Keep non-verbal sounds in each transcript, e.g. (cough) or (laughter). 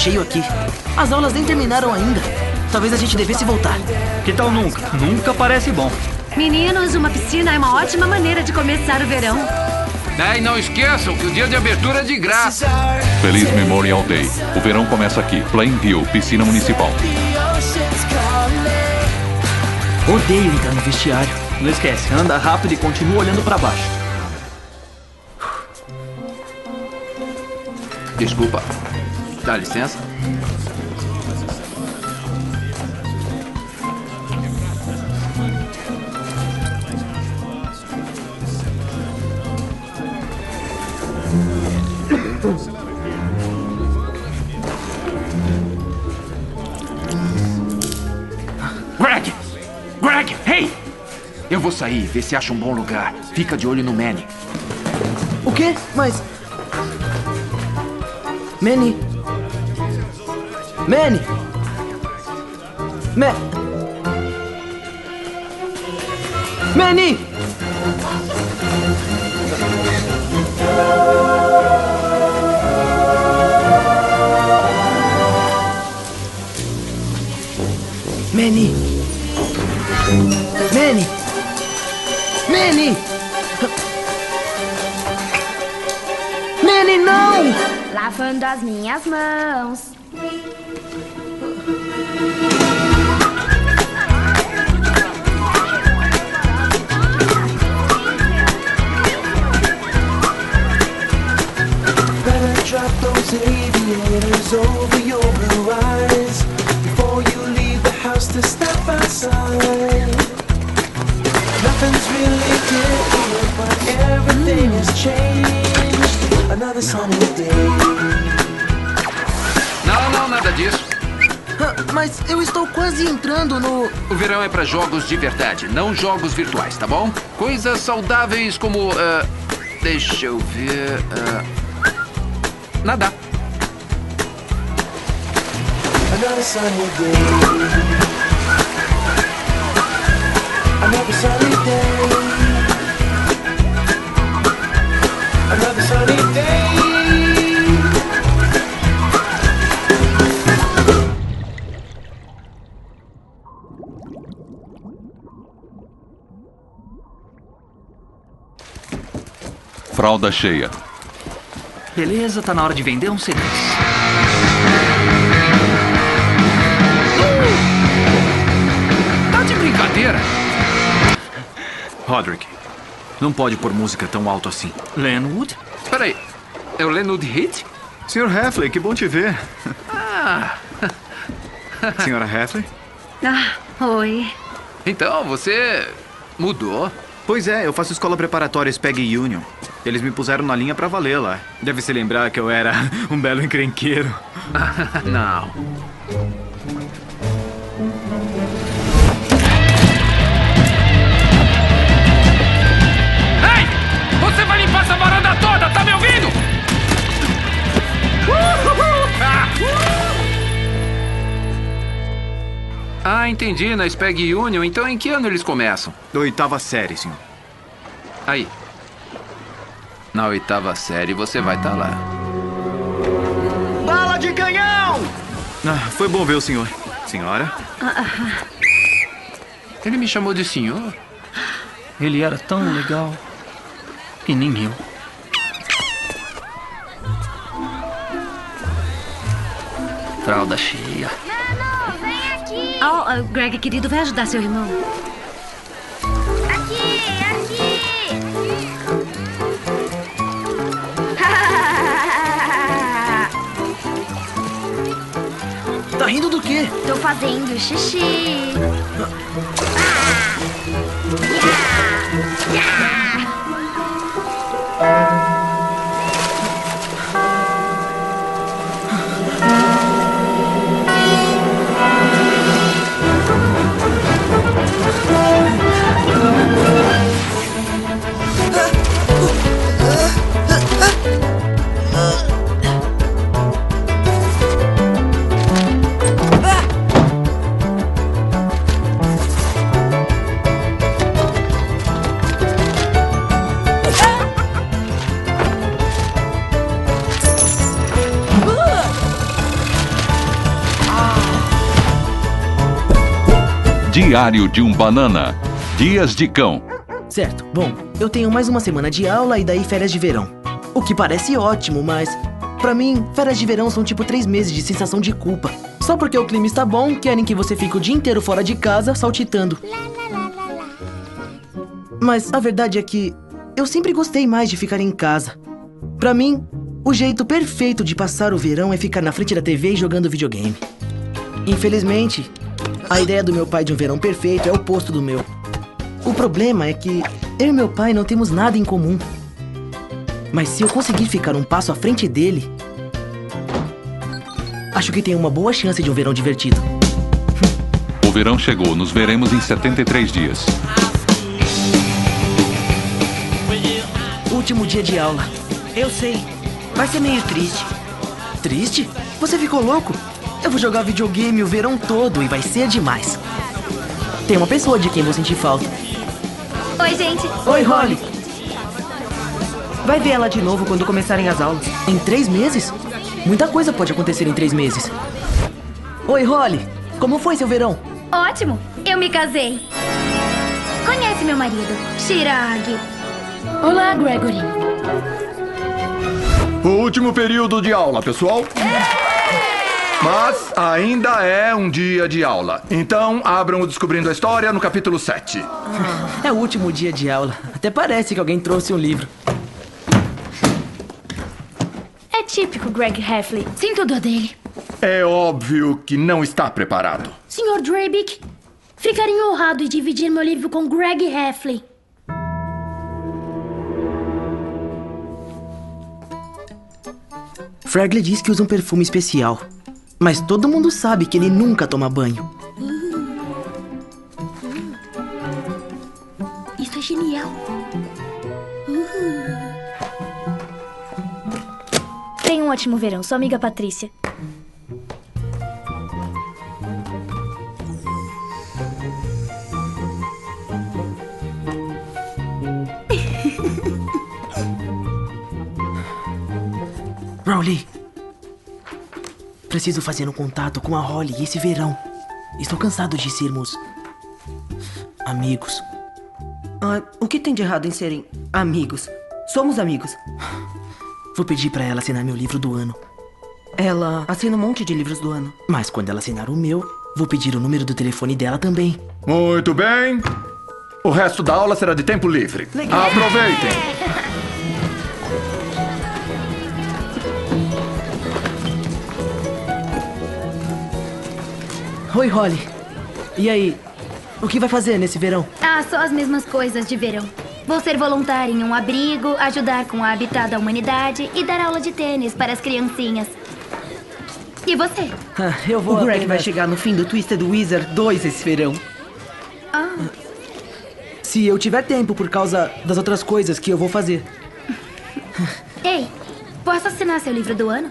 cheio aqui. As aulas nem terminaram ainda. Talvez a gente devesse voltar. Que tal nunca? Nunca parece bom. Meninos, uma piscina é uma ótima maneira de começar o verão. É, e não esqueçam que o dia de abertura é de graça. Feliz Memorial Day. O verão começa aqui. Plainview, piscina municipal. Odeio entrar no vestiário. Não esquece, anda rápido e continua olhando pra baixo. Desculpa. Dá licença? Greg! Greg, hey! Eu vou sair, ver se acha um bom lugar. Fica de olho no Manny. O quê? Mas. Manny. Manny. Ma... Manny! Manny! Manny! Manny! Manny, não! Lavando as minhas mãos. Better drop those aviators over your blue eyes before you leave the house to step outside. Nothing's really different, but everything has changed. Another sunny day. Não, não, nada disso. Mas eu estou quase entrando no. O verão é pra jogos de verdade, não jogos virtuais, tá bom? Coisas saudáveis como. ah, deixa eu ver. ah, nadar. Another sunny day. Another sunny day. Another sunny day. Fralda cheia. Beleza, tá na hora de vender um serviço. Tá de brincadeira? Roderick, não pode pôr música tão alto assim. Lenwood? Peraí, é o Leonard Hit? Sr. Heffley, que bom te ver. Ah, (laughs) Senhora Heffley? Ah, oi. então você mudou. Pois é, eu faço escola preparatória SPEG Union. Eles me puseram na linha pra valer lá. Deve se lembrar que eu era (laughs) um belo encrenqueiro. (laughs) (laughs) Não. Ei! Você vai limpar essa varanda toda, tá me ouvindo? Ah! Ah, entendi. Na SPEG Union. Então em que ano eles começam? Oitava série, senhor. Aí. Na oitava série você vai estar lá. Bala de canhão! Ah, foi bom ver o senhor. Senhora? Ele me chamou de senhor? Ele era tão legal. E nem eu. Fralda cheia. Oh, ah, Greg, querido, vai ajudar seu irmão. indo do quê? Tô fazendo xixi. Ah! Yeah! Yeah! Diário de um Banana. Dias de Cão. Certo. Bom, eu tenho mais uma semana de aula e daí férias de verão. O que parece ótimo, mas. Pra mim, férias de verão são tipo três meses de sensação de culpa. Só porque o clima está bom, querem que você fique o dia inteiro fora de casa, saltitando. Mas a verdade é que eu sempre gostei mais de ficar em casa. Pra mim, o jeito perfeito de passar o verão é ficar na frente da TV jogando videogame. Infelizmente, a ideia do meu pai de um verão perfeito é o oposto do meu. O problema é que eu e meu pai não temos nada em comum. Mas se eu conseguir ficar um passo à frente dele, acho que tenho uma boa chance de um verão divertido. O verão chegou, nos veremos em 73 dias. Último dia de aula. Eu sei. Vai ser meio triste. Triste? Você ficou louco? Eu vou jogar videogame o verão todo e vai ser demais. Tem uma pessoa de quem vou sentir falta. Oi, gente. Oi, Holly. Vai ver ela de novo quando começarem as aulas. Em três meses? Muita coisa pode acontecer em três meses. Oi, Holly. Como foi seu verão? Ótimo. Eu me casei. Conhece meu marido, Shirag. Olá, Gregory. O último período de aula, pessoal. Mas ainda é um dia de aula. Então, abram o Descobrindo a História no capítulo 7. É o último dia de aula. Até parece que alguém trouxe um livro. É típico Greg Heffley. Sinto dor dele. É óbvio que não está preparado. Senhor Drabick, ficaria honrado em dividir meu livro com Greg Heffley. Fragley diz que usa um perfume especial. Mas todo mundo sabe que ele nunca toma banho. Isso é genial. Tenha um ótimo verão, sua amiga Patrícia. Rowley. Preciso fazer um contato com a Holly esse verão. Estou cansado de sermos. amigos. Ah, o que tem de errado em serem amigos? Somos amigos. Vou pedir pra ela assinar meu livro do ano. Ela assina um monte de livros do ano. Mas quando ela assinar o meu, vou pedir o número do telefone dela também. Muito bem. O resto da aula será de tempo livre. Legal. Aproveitem. (laughs) Oi, Holly. E aí? O que vai fazer nesse verão? Ah, só as mesmas coisas de verão. Vou ser voluntária em um abrigo, ajudar com a habitat da humanidade e dar aula de tênis para as criancinhas. E você? Ah, eu vou. O Greg apenas- vai chegar no fim do Twisted Wizard 2 esse verão. Ah, Se eu tiver tempo por causa das outras coisas que eu vou fazer. ei, posso assinar seu livro do ano?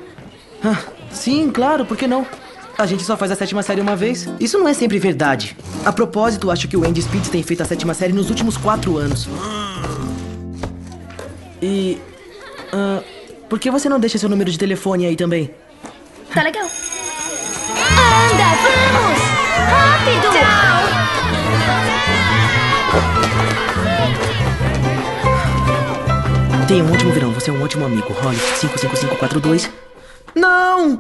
Ah, sim, claro, por que não? A gente só faz a sétima série uma vez. Isso não é sempre verdade. A propósito, acho que o Andy Spitz tem feito a sétima série nos últimos quatro anos. E. ah, por que você não deixa seu número de telefone aí também? Tá legal. Anda, vamos! Rápido! Tenha um ótimo verão, você é um ótimo amigo. Holly 55542. Não!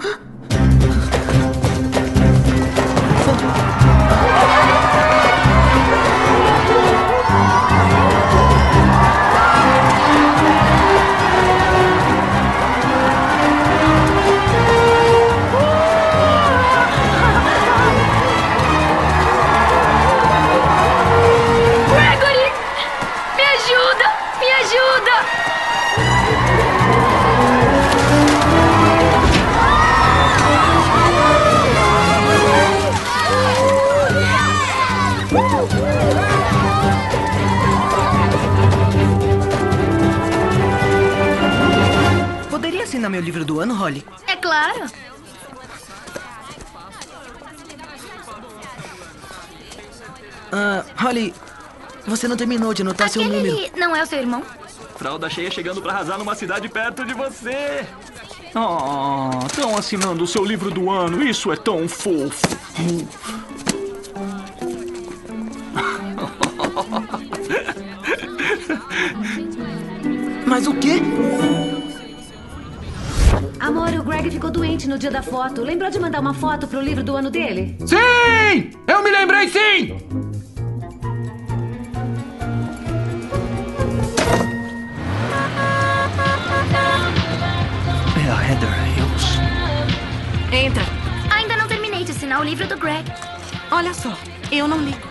assinar meu livro do ano, Holly? É claro. Ah, Holly, você não terminou de anotar Aquele seu número. não é o seu irmão? Fralda cheia chegando para arrasar numa cidade perto de você. Ah, estão assinando o seu livro do ano. Isso é tão fofo. Mas o quê? Amor, o Greg ficou doente no dia da foto. Lembrou de mandar uma foto pro livro do ano dele? Sim! Eu me lembrei sim! É a Heather Hills. Entra. Ainda não terminei de assinar o livro do Greg. Olha só, eu não ligo.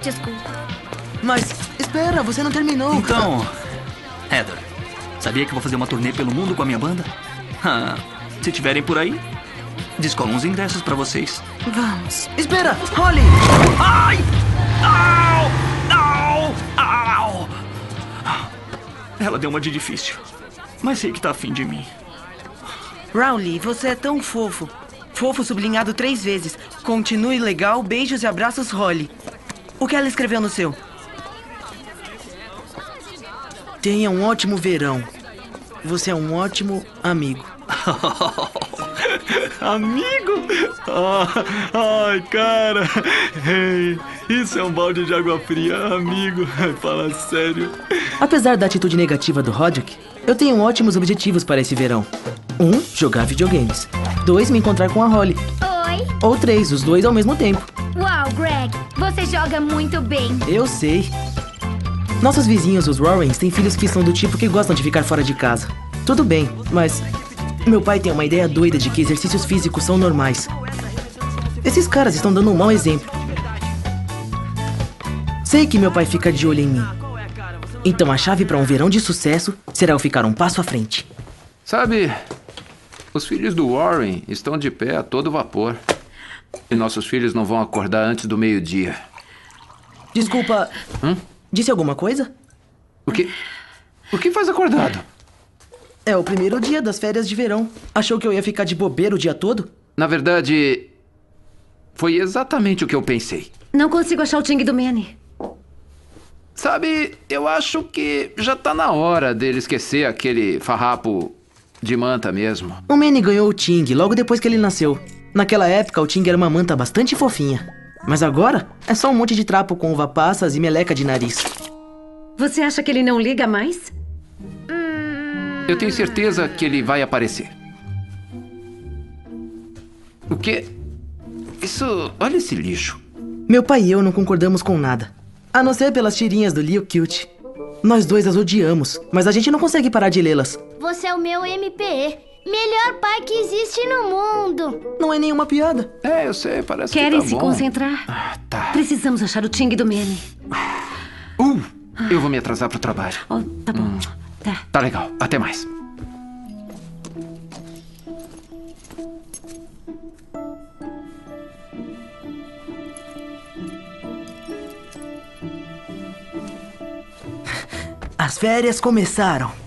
Desculpa. Mas espera, você não terminou. Então, Heather, sabia que vou fazer uma turnê pelo mundo com a minha banda? (laughs) Ah, se tiverem por aí, descolam uns ingressos pra vocês. Vamos. Espera, Holly! Ai! Au! Au! Au! Ela deu uma de difícil, mas sei que tá afim de mim. Rowley, você é tão fofo. Fofo sublinhado três vezes. Continue legal, beijos e abraços, Holly. O que ela escreveu no seu? Tenha um ótimo verão. Você é um ótimo amigo. (laughs) Amigo? Ah, ai, cara. Ei, isso é um balde de água fria, amigo. (laughs) Fala sério. Apesar da atitude negativa do Roderick, eu tenho ótimos objetivos para esse verão. Um, jogar videogames. Dois, me encontrar com a Holly. Oi. Ou três, os dois ao mesmo tempo. Uau, Greg, você joga muito bem. Eu sei. Nossos vizinhos, os Warrens, têm filhos que são do tipo que gostam de ficar fora de casa. Tudo bem, mas meu pai tem uma ideia doida de que exercícios físicos são normais. Esses caras estão dando um mau exemplo. Sei que meu pai fica de olho em mim. Então a chave para um verão de sucesso será eu ficar um passo à frente. Sabe, os filhos do Warren estão de pé a todo vapor. E nossos filhos não vão acordar antes do meio-dia. Desculpa. Hum? Disse alguma coisa? O que? O que faz acordado? É o primeiro dia das férias de verão. Achou que eu ia ficar de bobeira o dia todo? Na verdade, foi exatamente o que eu pensei. Não consigo achar o Ting do Manny. Sabe, eu acho que já tá na hora dele esquecer aquele farrapo de manta mesmo. O Manny ganhou o Ting logo depois que ele nasceu. Naquela época, o Ting era uma manta bastante fofinha. Mas agora, é só um monte de trapo com uva passas e meleca de nariz. Você acha que ele não liga mais? Eu tenho certeza que ele vai aparecer. O quê? Isso. Olha esse lixo. Meu pai e eu não concordamos com nada. A não ser pelas tirinhas do Leo Cute. Nós dois as odiamos, mas a gente não consegue parar de lê-las. Você é o meu MPE. Melhor pai que existe no mundo. Não é nenhuma piada. É, eu sei, parece Querem que tá se bom. concentrar? Ah, tá. Precisamos achar o Ting do Manny. Uh, eu vou me atrasar pro trabalho. Oh, tá bom. Tá. Tá legal. Até mais. As férias começaram.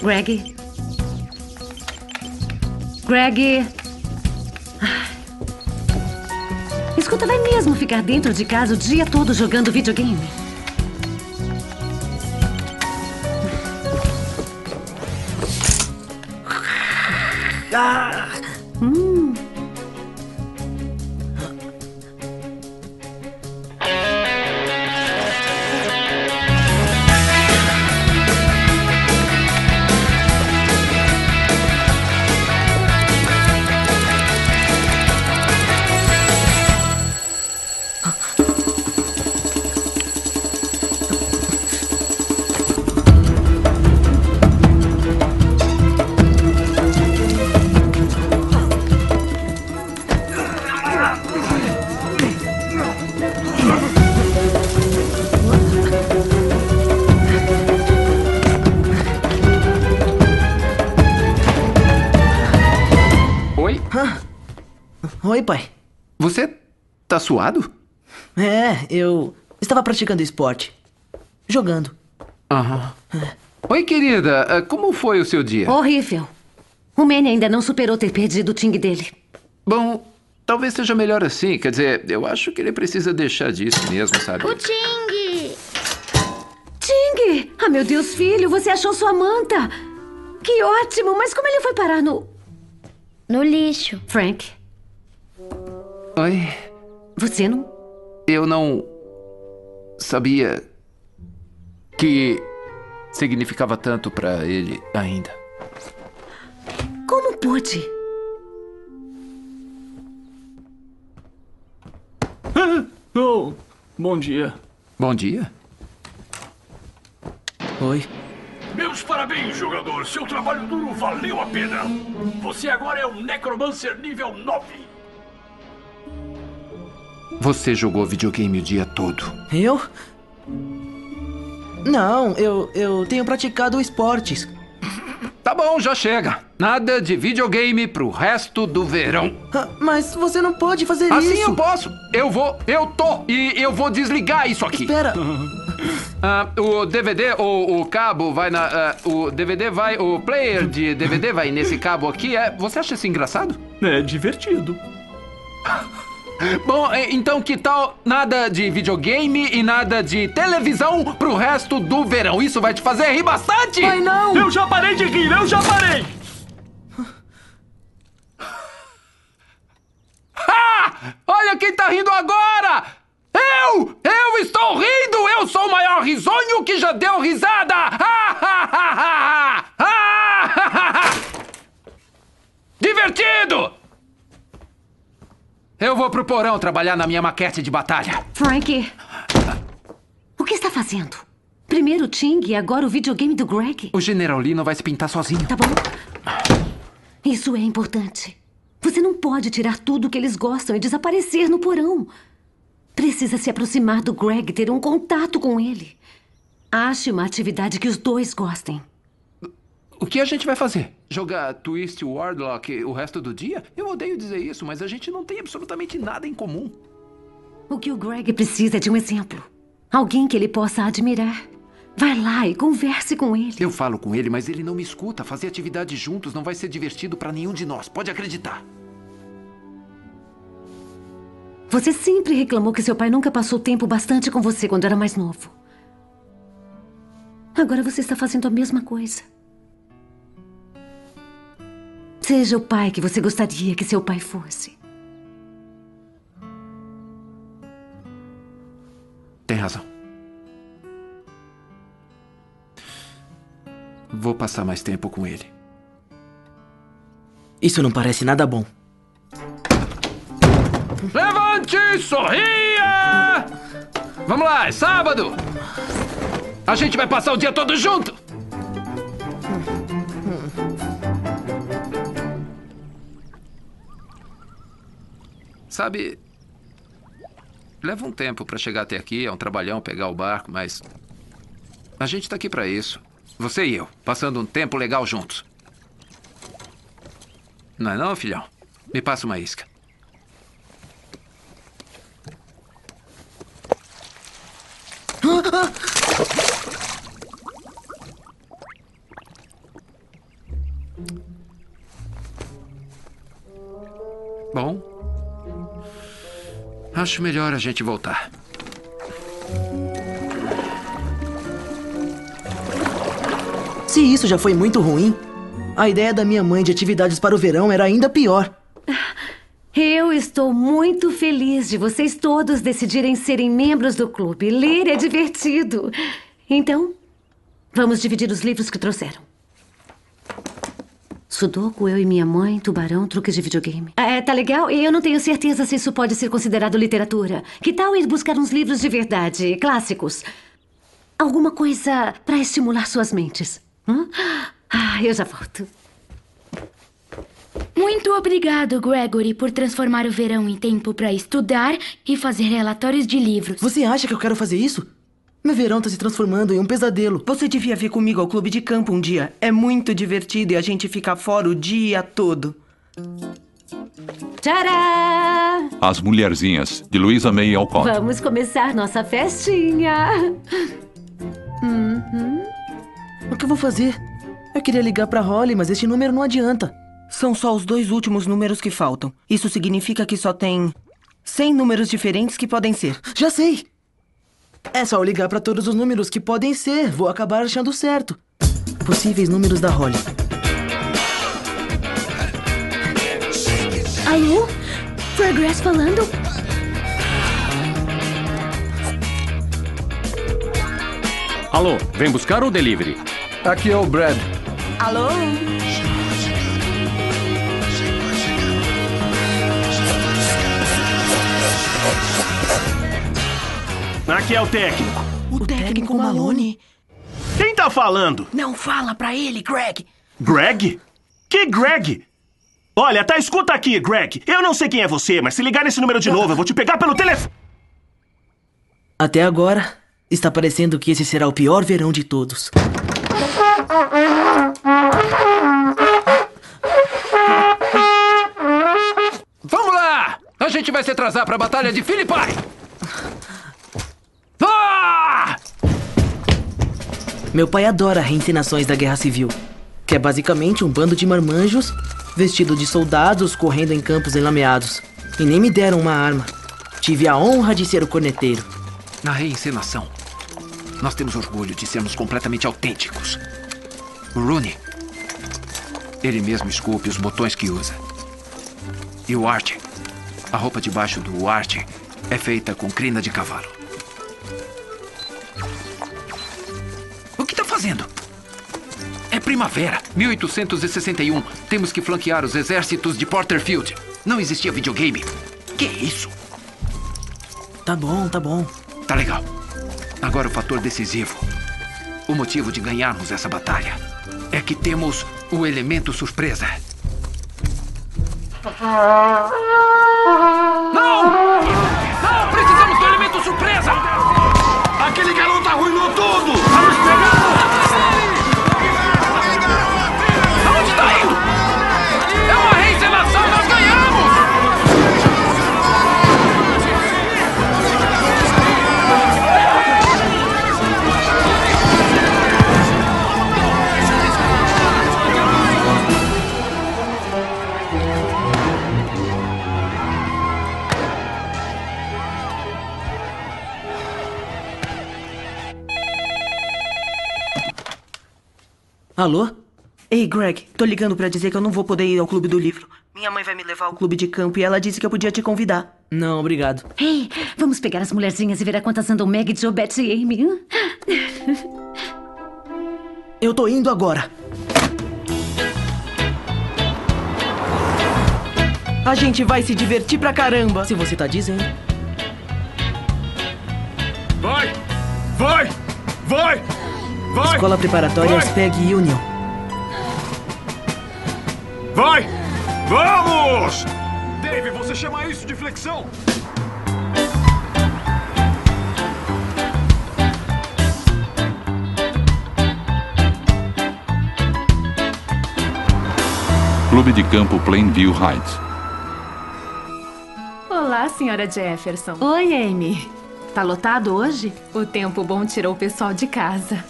Greg. Greg. Escuta, vai mesmo ficar dentro de casa o dia todo jogando videogame? Ah! Hum. Oi, pai. Você tá suado? É, eu estava praticando esporte. Jogando. Aham. Oi, querida. Ah, Como foi o seu dia? Horrível. O Manny ainda não superou ter perdido o Ting dele. Bom, talvez seja melhor assim. Quer dizer, eu acho que ele precisa deixar disso mesmo, sabe? O Ting! Ting! Ah, meu Deus, filho, você achou sua manta! Que ótimo! Mas como ele foi parar no. No lixo. Frank, Oi? você não. Eu não sabia que significava tanto pra ele ainda. Como pôde? Oh, bom dia. Bom dia. Oi. Meus parabéns, jogador. Seu trabalho duro valeu a pena. Você agora é um Necromancer nível 9. Você jogou videogame o dia todo. Eu? Não, eu, eu tenho praticado esportes. Tá bom, já chega. Nada de videogame pro resto do verão. Ah, Mas você não pode fazer Assim isso. eu posso. Eu vou, eu tô. E eu vou desligar isso aqui. Espera. (laughs) Ah, o DVD ou o cabo vai na. ah, o DVD vai. O player de DVD vai nesse cabo aqui. É, você acha isso engraçado? É divertido. (laughs) Bom, então que tal nada de videogame e nada de televisão pro resto do verão? Isso vai te fazer rir bastante! Pai, não! Eu já parei de rir, eu já parei. (laughs) Ah! Olha quem tá rindo agora! Eu! Eu estou rindo! Eu sou o maior risonho que já deu risada! (laughs) Ah, ah, ah, ah, ah! (laughs) Ah, ah, ah, ah! Divertido! Eu vou pro porão trabalhar na minha maquete de batalha. Frank! O que está fazendo? Primeiro o Ting e agora o videogame do Greg? O General Lee não vai se pintar sozinho. Tá bom. Isso é importante. Você não pode tirar tudo que eles gostam e desaparecer no porão. Precisa se aproximar do Greg, ter um contato com ele. Ache uma atividade que os dois gostem. O que a gente vai fazer? Jogar Twist Wardlock o resto do dia? Eu odeio dizer isso, mas a gente não tem absolutamente nada em comum. O que o Greg precisa é de um exemplo. Alguém que ele possa admirar. Vai lá e converse com ele. Eu falo com ele, mas ele não me escuta. Fazer atividade juntos não vai ser divertido pra nenhum de nós. Pode acreditar. Você sempre reclamou que seu pai nunca passou tempo bastante com você quando era mais novo. Agora você está fazendo a mesma coisa. Seja o pai que você gostaria que seu pai fosse. Tem razão. Vou passar mais tempo com ele. Isso não parece nada bom. Levante e sorria! Vamos lá, é sábado! A gente vai passar o dia todo junto! Sabe, leva um tempo pra chegar até aqui, é um trabalhão pegar o barco, mas a gente tá aqui pra isso. Você e eu, passando um tempo legal juntos. Não é não, filhão? Me passa uma isca. Bom, acho melhor a gente voltar. Se isso já foi muito ruim, a ideia da minha mãe de atividades para o verão era ainda pior. Eu estou muito feliz de vocês todos decidirem serem membros do clube. Ler é divertido. Então, vamos dividir os livros que trouxeram. Sudoku, eu e minha mãe, tubarão, truques de videogame. É, tá legal? E eu não tenho certeza se isso pode ser considerado literatura. Que tal ir buscar uns livros de verdade, clássicos? Alguma coisa para estimular suas mentes. Hã? Ah, eu já volto. Muito obrigado, Gregory, por transformar o verão em tempo para estudar e fazer relatórios de livros. Você acha que eu quero fazer isso? Meu verão tá se transformando em um pesadelo. Você devia vir comigo ao clube de campo um dia. É muito divertido e a gente fica fora o dia todo. Tcharam! As Mulherzinhas, de Luísa May Alcott. Vamos começar nossa festinha. Uhum. O que eu vou fazer? Eu queria ligar pra Holly, mas esse número não adianta. São só os dois últimos números que faltam. Isso significa que só tem 100 números diferentes que podem ser. Já sei! É só eu ligar pra todos os números que podem ser. Vou acabar achando certo. Possíveis números da Holly. Alô? Progress falando? Alô, vem buscar ou delivery? Aqui é o Brad. Alô? Aqui é o técnico. O técnico Malone. Quem tá falando? Não fala pra ele, Greg. Greg? Que Greg? Olha, tá, escuta aqui, Greg. Eu não sei quem é você, mas se ligar nesse número de novo, eu vou te pegar pelo telefone. Até agora, está parecendo que esse será o pior verão de todos. Vamos lá! A gente vai se atrasar pra batalha de Philippi! Meu pai adora reencenações da Guerra Civil, que é basicamente um bando de marmanjos vestido de soldados correndo em campos enlameados. E nem me deram uma arma. Tive a honra de ser o corneteiro. Na reencenação, nós temos orgulho de sermos completamente autênticos. O Rooney, ele mesmo esculpe os botões que usa. E o Art, a roupa debaixo do Art é feita com crina de cavalo. Fazendo? É primavera, 1861. Temos que flanquear os exércitos de Porterfield. Não existia videogame. Que isso? Tá bom, tá bom. Tá legal. Agora o fator decisivo. O motivo de ganharmos essa batalha é que temos o elemento surpresa. Não! Não! Precisamos do elemento surpresa! Aquele garoto arruinou tudo! Alô? Ei, Greg, tô ligando pra dizer que eu não vou poder ir ao clube do livro. Minha mãe vai me levar ao clube de campo e ela disse que eu podia te convidar. Não, obrigado. Ei, vamos pegar as mulherzinhas e ver a quantas andam Meg, Joe, Betsy e Amy. Eu tô indo agora. A gente vai se divertir pra caramba. Se você tá dizendo. Vai! Vai! Vai! Vai! Escola Preparatória Vai! SPEG Union. Vai! Vamos! Dave, você chama isso de flexão? Clube de Campo Plainview Heights. Olá, senhora Jefferson. Oi, Amy. Tá lotado hoje? O tempo bom tirou o pessoal de casa.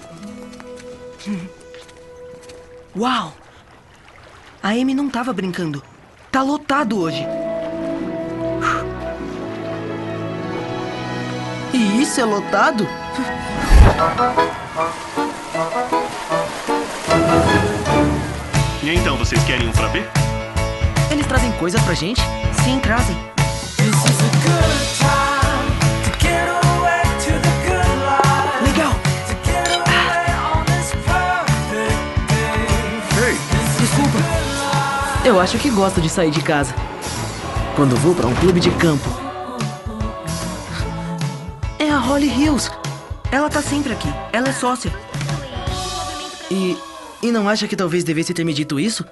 (laughs) Uau! A Amy não tava brincando. Tá lotado hoje. (sighs) E isso é lotado? (laughs) E então, vocês querem um frappé? Eles trazem coisas pra gente? Sim, trazem. Eu acho que gosto de sair de casa. Quando vou pra um clube de campo. É a Holly Hills. Ela tá sempre aqui. Ela é sócia. E. E não acha que talvez devesse ter me dito isso?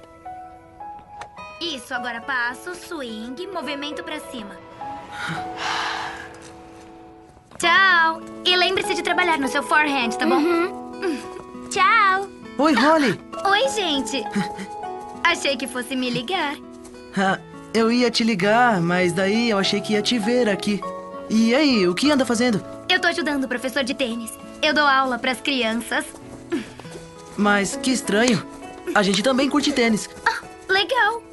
Isso, agora passo, swing, movimento pra cima. Tchau! E lembre-se de trabalhar no seu forehand, tá bom? Tchau! Oi, Holly! Oi, gente! (laughs) Achei que fosse me ligar. (laughs) Ah, eu ia te ligar, mas daí eu achei que ia te ver aqui. E aí, o que anda fazendo? Eu tô ajudando o professor de tênis. Eu dou aula pras crianças. Mas que estranho. A gente também curte tênis. legal.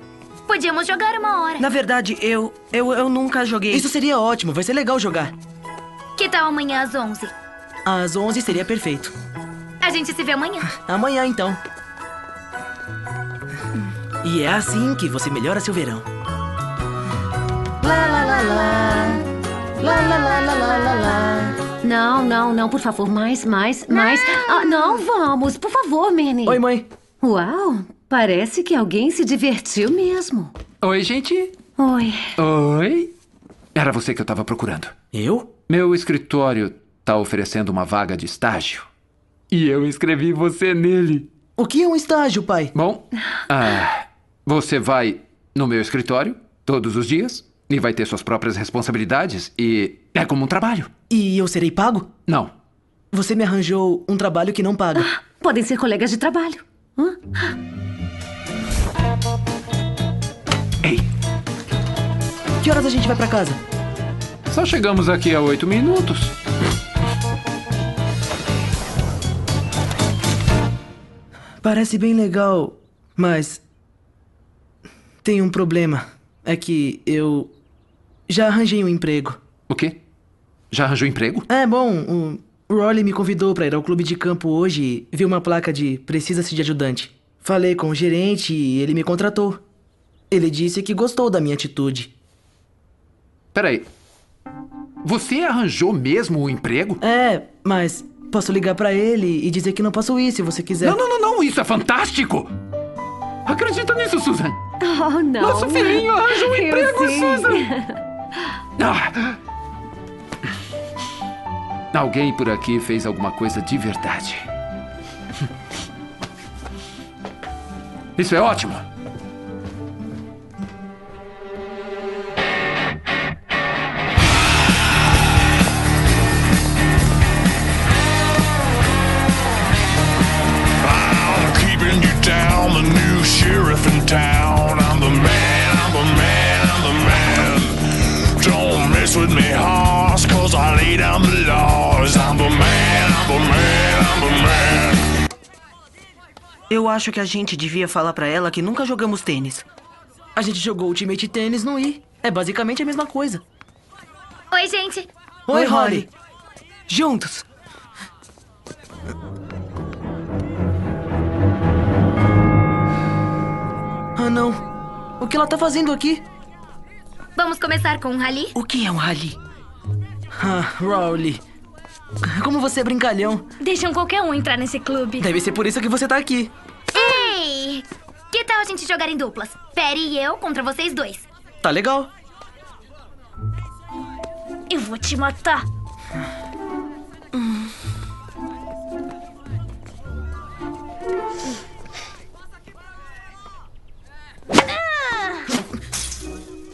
Podíamos jogar uma hora. Na verdade, eu, eu, eu nunca joguei. Isso seria ótimo, vai ser legal jogar. Que tal amanhã às 11? Às 11 seria perfeito. A gente se vê amanhã. Amanhã, então. E é assim que você melhora seu verão. Lá, lá, lá, lá. Lá, lá, lá, lá, lá, lá, lá. Não, não, não, por favor, mais, mais, mais. Ah, não, vamos, por favor, Manny. Oi, mãe. Uau, parece que alguém se divertiu mesmo. Oi, gente. Oi. Oi. Era você que eu tava procurando. Eu? Meu escritório tá oferecendo uma vaga de estágio. E eu inscrevi você nele. O que é um estágio, pai? Bom, ah, você vai no meu escritório todos os dias e vai ter suas próprias responsabilidades e é como um trabalho. E eu serei pago? Não. Você me arranjou um trabalho que não paga. Podem ser colegas de trabalho. Hã? Ei, Que horas a gente vai pra casa? só chegamos aqui há oito minutos. Parece bem legal, mas. Tem um problema. É que eu. Já arranjei um emprego. O quê? Já arranjou emprego? É, bom, o Rolly me convidou pra ir ao clube de campo hoje e viu uma placa de Precisa-se de ajudante. Falei com o gerente e ele me contratou. Ele disse que gostou da minha atitude. Peraí. Você arranjou mesmo o emprego? É, mas posso ligar pra ele e dizer que não posso ir se você quiser. Não, não, não, não, isso é fantástico! Acredita nisso, Susan! Oh, não. Nosso filhinho arranjou um Eu emprego, sim. Susan! (laughs) Ah. Alguém por aqui fez alguma coisa de verdade. (laughs) Isso é ótimo! Eu acho que a gente devia falar pra ela que nunca jogamos tênis. A gente jogou Ultimate Tênis no I. É basicamente a mesma coisa. Oi, gente. Oi, Holly. Juntos. Ah, não. O que ela tá fazendo aqui? Vamos começar com um rally? O que é um rally? Ah, Rowley. Como você é brincalhão. Deixam qualquer um entrar nesse clube. Deve ser por isso que você tá aqui. Ei! Que tal a gente jogar em duplas? Perry e eu contra vocês dois. Tá legal. Eu vou te matar.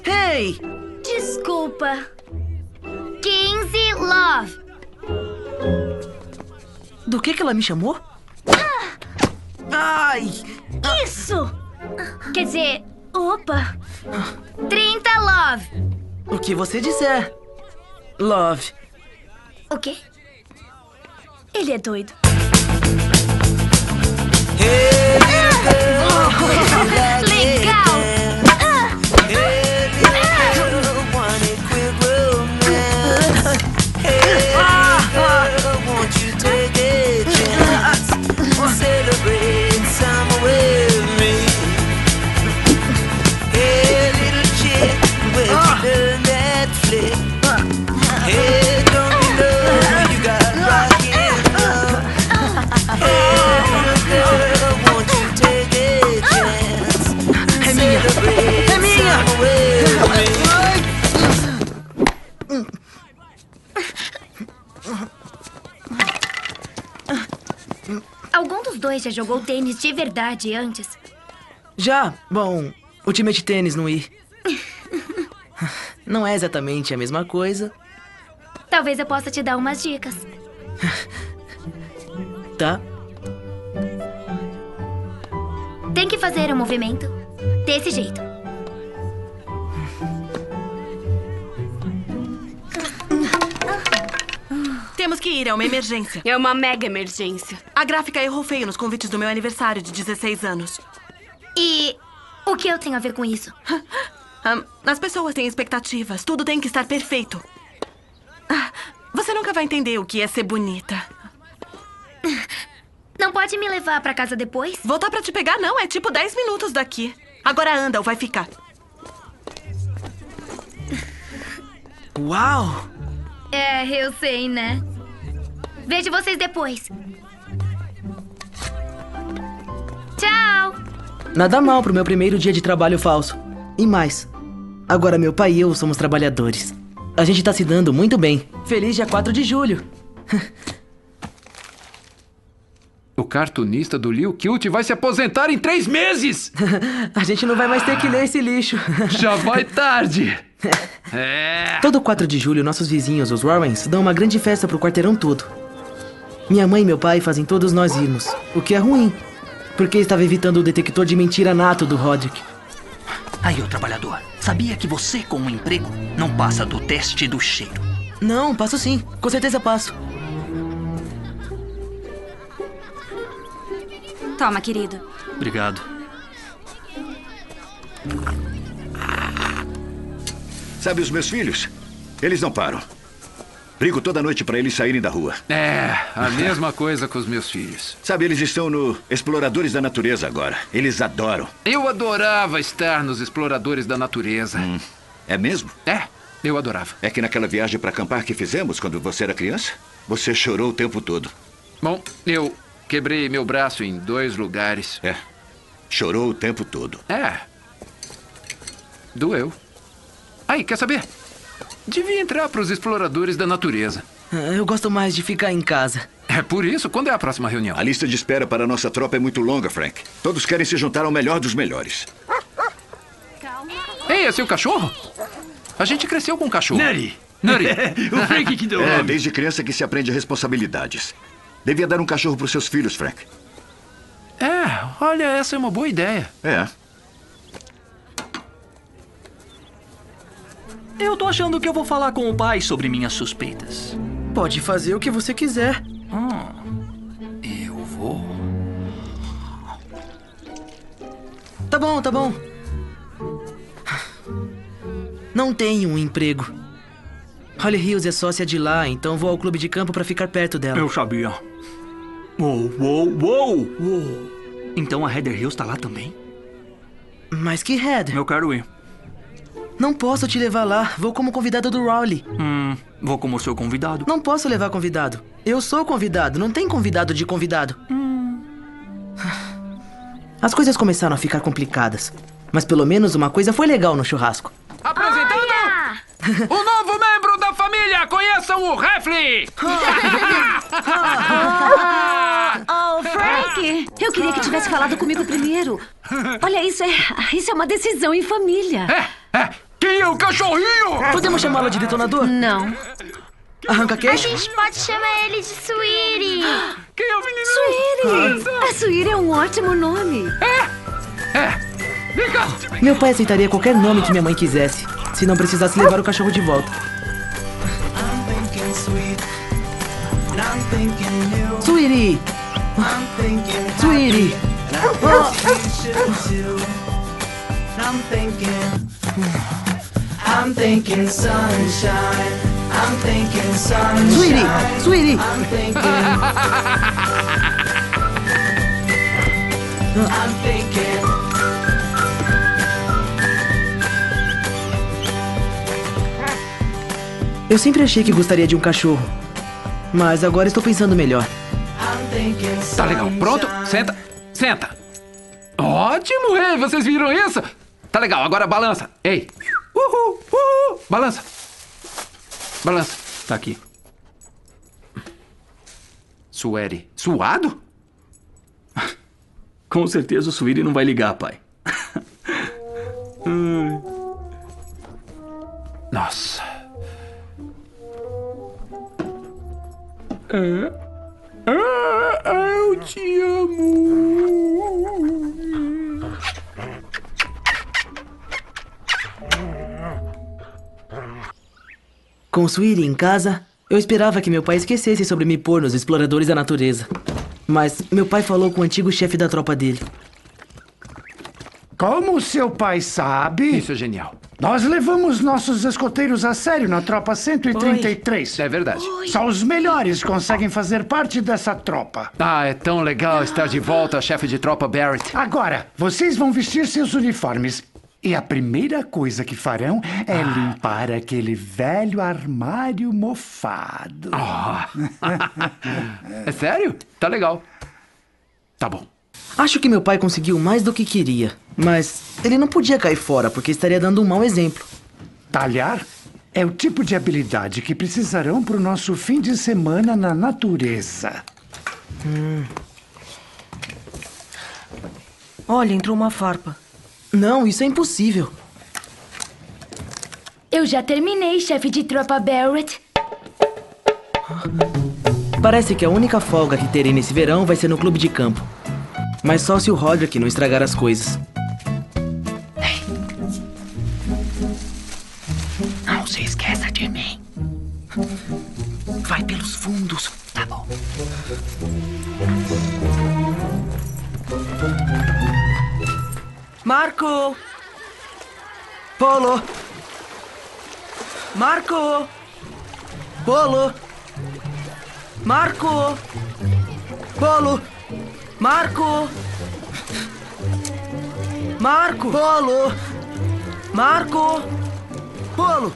Hey! Desculpa. 15 Love. Do que que ela me chamou? Ai! Isso! Quer dizer, opa. 30 Love. O que você disser. Love. O quê? Ele é doido. Legal! (laughs) dois já jogou tênis de verdade antes? Já, bom, Ultimate Tênis no I. Não é exatamente a mesma coisa, Talvez eu possa te dar umas dicas. tá? Tem que fazer um movimento desse jeito. Temos que ir, é uma emergência. É uma mega emergência. A gráfica errou feio nos convites do meu aniversário de 16 anos. E O que eu tenho a ver com isso? Ah, (laughs) as pessoas têm expectativas. Tudo tem que estar perfeito. Ah, Você nunca vai entender o que é ser bonita. Não pode me levar pra casa depois? Voltar pra te pegar não, é tipo 10 minutos daqui. Agora anda ou vai ficar. Uau! É, eu sei, né? Vejo vocês depois. Tchau! Nada mal pro meu primeiro dia de trabalho falso. E mais. Agora meu pai e eu somos trabalhadores. A gente tá se dando muito bem. Feliz dia 4 de julho. (laughs) O cartunista do Liu Cute vai se aposentar em três meses! (laughs) A gente não vai mais ter que ler esse lixo. (laughs) Já vai tarde! (laughs) É. Todo 4 de julho, nossos vizinhos, os Warrens, dão uma grande festa pro quarteirão todo. Minha mãe e meu pai fazem todos nós irmos, o que é ruim, porque estava evitando o detector de mentira nato do Roderick. Aí, ô trabalhador, sabia que você, com um emprego, não passa do teste do cheiro? Não, passo sim, com certeza passo. Toma, querido. Obrigado. Sabe os meus filhos? Eles não param. Brigo toda noite para eles saírem da rua. É, a (laughs) mesma coisa com os meus filhos. Sabe, eles estão no Exploradores da Natureza agora. Eles adoram. Eu adorava estar nos Exploradores da Natureza. É mesmo? É, eu adorava. É que naquela viagem para acampar que fizemos quando você era criança, você chorou o tempo todo. Bom, eu quebrei meu braço em dois lugares. É. Chorou o tempo todo. É. Doeu. Aí, quer saber? Devia entrar para os Exploradores da Natureza. Ah, Eu gosto mais de ficar em casa. É por isso. Quando é a próxima reunião? A lista de espera para a nossa tropa é muito longa, Frank. Todos querem se juntar ao melhor dos melhores. Ei, é seu cachorro? A gente cresceu com um cachorro. Neri. Neri. (laughs) o Frank que (laughs) deu É, desde criança que se aprende responsabilidades. Devia dar um cachorro para os seus filhos, Frank. É, olha, essa é uma boa ideia. É. Eu tô achando que eu vou falar com o pai sobre minhas suspeitas. Pode fazer o que você quiser. Ah, eu vou. Tá bom, tá bom. Não tenho um emprego. Holly Hills é sócia de lá, então vou ao clube de campo pra ficar perto dela. Eu sabia. Uou, uou, uou, uou. Então a Heather Hills tá lá também? Mas que Heather? Eu quero ir. Não posso te levar lá. Vou como convidado do Rowley. Hum, vou como seu convidado. Não posso levar convidado. Eu sou convidado, não tem convidado de convidado. (sighs) As coisas começaram a ficar complicadas. Mas pelo menos uma coisa foi legal no churrasco. Apresentando o novo membro família! Conheçam o Refli! (laughs) Oh, Frank! Eu queria que tivesse falado comigo primeiro. Olha, isso é, isso é uma decisão em família. Quem é o cachorrinho? Podemos chamá-lo de detonador? Não. Arranca A queixo? gente pode chamar ele de Sweetie. Quem é o menino? Suíri! A Suíri é um ótimo nome. Vem cá! Meu pai aceitaria qualquer nome que minha mãe quisesse, se não precisasse levar o cachorro de volta. and sweet. And I'm thinking. Sweetie. I'm thinking Sweetie. And I think you should too. And I'm thinking. I'm thinking sunshine. I'm thinking sunshine. Sweetie. Sweetie. I'm thinking. (laughs) I'm thinking. Eu sempre achei que gostaria de um cachorro. Mas agora estou pensando melhor. Tá legal. Pronto? Senta. Senta. Ótimo, ei, vocês viram isso? Tá legal, agora balança. Ei. Uhul, uhul. Balança. Balança. Tá aqui. Suere. Suado? Com certeza o Suíri não vai ligar, pai. (laughs) Ai. Nossa. É. Ah, eu te amo. Com Sweetie em casa, eu esperava que meu pai esquecesse sobre me pôr nos exploradores da natureza. Mas meu pai falou com o antigo chefe da tropa dele. Como seu pai sabe. Isso é genial. Nós levamos nossos escoteiros a sério na tropa 133. É verdade. Só os melhores conseguem fazer parte dessa tropa. Ah, é tão legal estar de volta, chefe de tropa Barrett. Agora, vocês vão vestir seus uniformes. E a primeira coisa que farão é limpar aquele velho armário mofado. é sério? Tá legal. Tá bom. Acho que meu pai conseguiu mais do que queria, mas ele não podia cair fora porque estaria dando um mau exemplo. Talhar é o tipo de habilidade que precisarão para o nosso fim de semana na natureza. Hum. Olha, entrou uma farpa. Não, isso é impossível. Eu já terminei, chefe de tropa Barrett. Parece que a única folga que terei nesse verão vai ser no clube de campo. Mas só se o Roderick não estragar as coisas. Marco! Polo! Marco! Polo! Marco! Polo! Marco! Marco! Polo! Marco! Polo!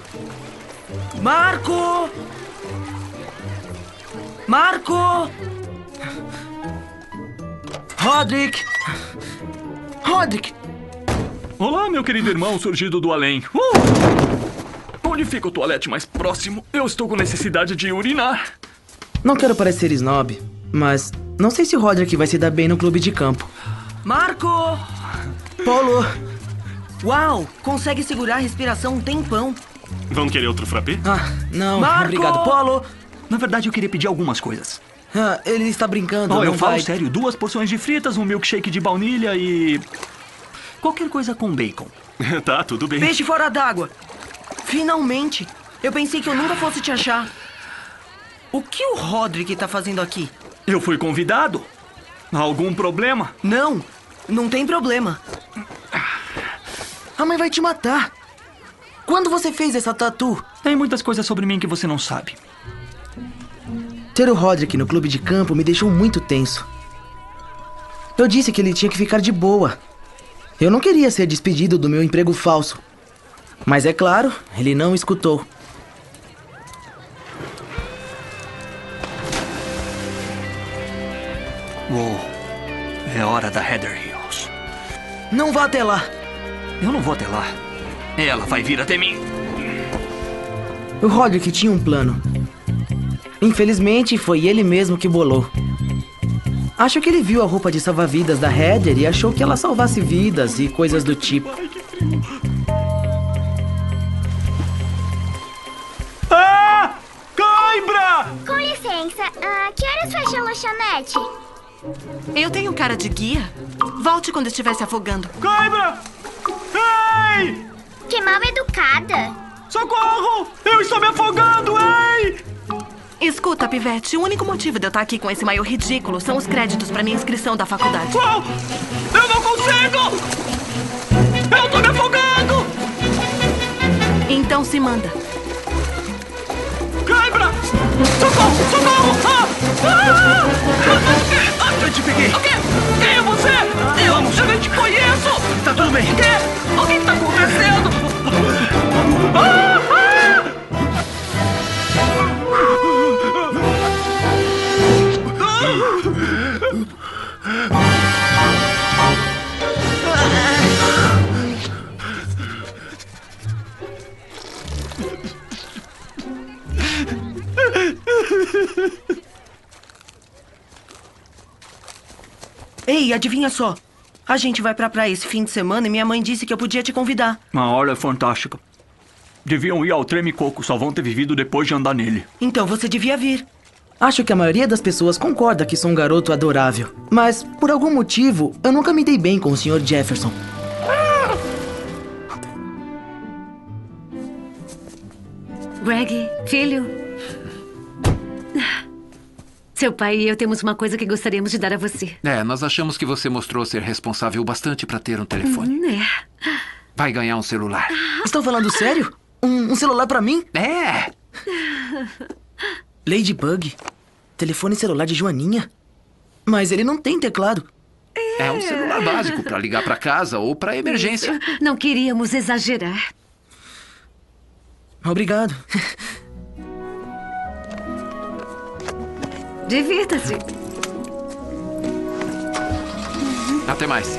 Marco! Marco! Roderick! Roderick! Olá, meu querido irmão surgido do além. Uh! Onde fica o toalete mais próximo? Eu estou com necessidade de urinar. Não quero parecer snob, mas não sei se o Roderick vai se dar bem no clube de campo. Marco! Polo! Uau! Consegue segurar a respiração um tempão. Vão querer outro frappé? Ah, não. Marco! Obrigado, Polo. Na verdade, eu queria pedir algumas coisas. Ah, ele está brincando. Oh, não eu falo vai... sério. Duas porções de fritas, um milkshake de baunilha e... Qualquer coisa com bacon. (laughs) tá, tudo bem. Peixe fora d'água. Finalmente! Eu pensei que eu nunca fosse te achar. O que o Roderick tá fazendo aqui? Eu fui convidado. Algum problema? Não, não tem problema. A mãe vai te matar. Quando você fez essa tatu? Tem muitas coisas sobre mim que você não sabe. Ter o Roderick no clube de campo me deixou muito tenso. Eu disse que ele tinha que ficar de boa. Eu não queria ser despedido do meu emprego falso. Mas é claro, ele não escutou. Uou. É hora da Heather Hills. Não vá até lá. Eu não vou até lá. Ela vai vir até mim. O Roderick tinha um plano. Infelizmente, foi ele mesmo que bolou. Acho que ele viu a roupa de salva-vidas da Heather e achou que ela salvasse vidas e coisas do tipo. Ah! Cãibra! Com licença, ah, que horas fecha a lanchonete? Eu tenho cara de guia. Volte quando estiver se afogando. Cãibra! Ei! Que mal educada. Socorro! Eu estou me afogando, ei! Escuta, Pivete, o único motivo de eu estar aqui com esse maior ridículo são os créditos para minha inscrição da faculdade. Uau! Eu não consigo! Eu tô me afogando! Então se manda. Cãibra! Socorro! Socorro! Ah! Ah! Ah! Eu te peguei! O quê? Quem é você? Eu, eu nem te conheço! Tá tudo bem. O quê? O que que tá acontecendo? Ah! Ei, adivinha só. A gente vai pra praia esse fim de semana e minha mãe disse que eu podia te convidar. A hora é fantástica. Deviam ir ao Treme Coco, só vão ter vivido depois de andar nele. Então você devia vir. Acho que a maioria das pessoas concorda que sou um garoto adorável. Mas, por algum motivo, eu nunca me dei bem com o Sr. Jefferson. Greg, filho. Seu pai e eu temos uma coisa que gostaríamos de dar a você. É, nós achamos que você mostrou ser responsável bastante pra ter um telefone. Hum, é. Vai ganhar um celular. Estão falando sério? Um, um celular pra mim? É. Ladybug. Telefone celular de Joaninha. Mas ele não tem teclado. É um celular básico pra ligar pra casa ou pra emergência. Não queríamos exagerar. Obrigado. (laughs) Divirta-se. Até mais.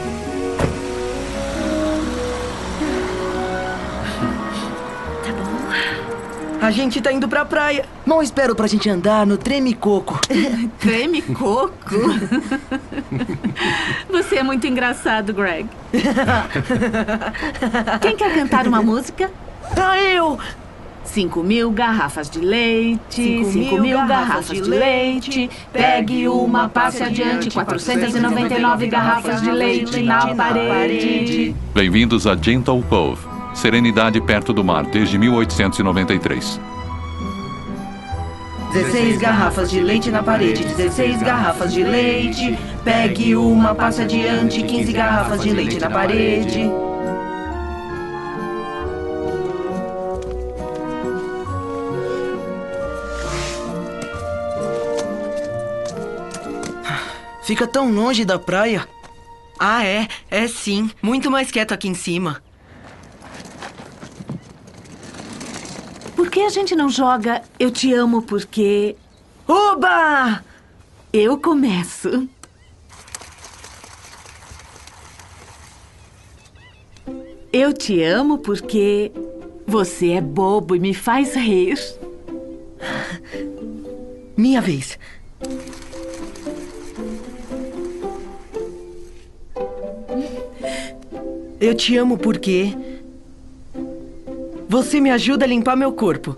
A gente tá indo pra praia. Mal espero pra gente andar no treme-coco. (laughs) Treme-coco? (laughs) Você é muito engraçado, Greg. Quem quer cantar uma música? Ah, eu! 5 mil garrafas de leite, 5 mil garrafas de leite. Pegue uma, passe adiante, 499 garrafas de leite na parede. Bem-vindos a Gentle Cove, serenidade perto do mar desde 1893. 16 garrafas de leite na parede, 16 garrafas de leite. Pegue uma, passe adiante, 15 garrafas de leite na parede. Fica tão longe da praia. Ah, é? É sim. Muito mais quieto aqui em cima. Que a gente não joga Eu Te Amo Porque... Oba! Eu começo. Eu te amo porque você é bobo e me faz rir. Minha vez. Eu te amo porque. Você me ajuda a limpar meu corpo.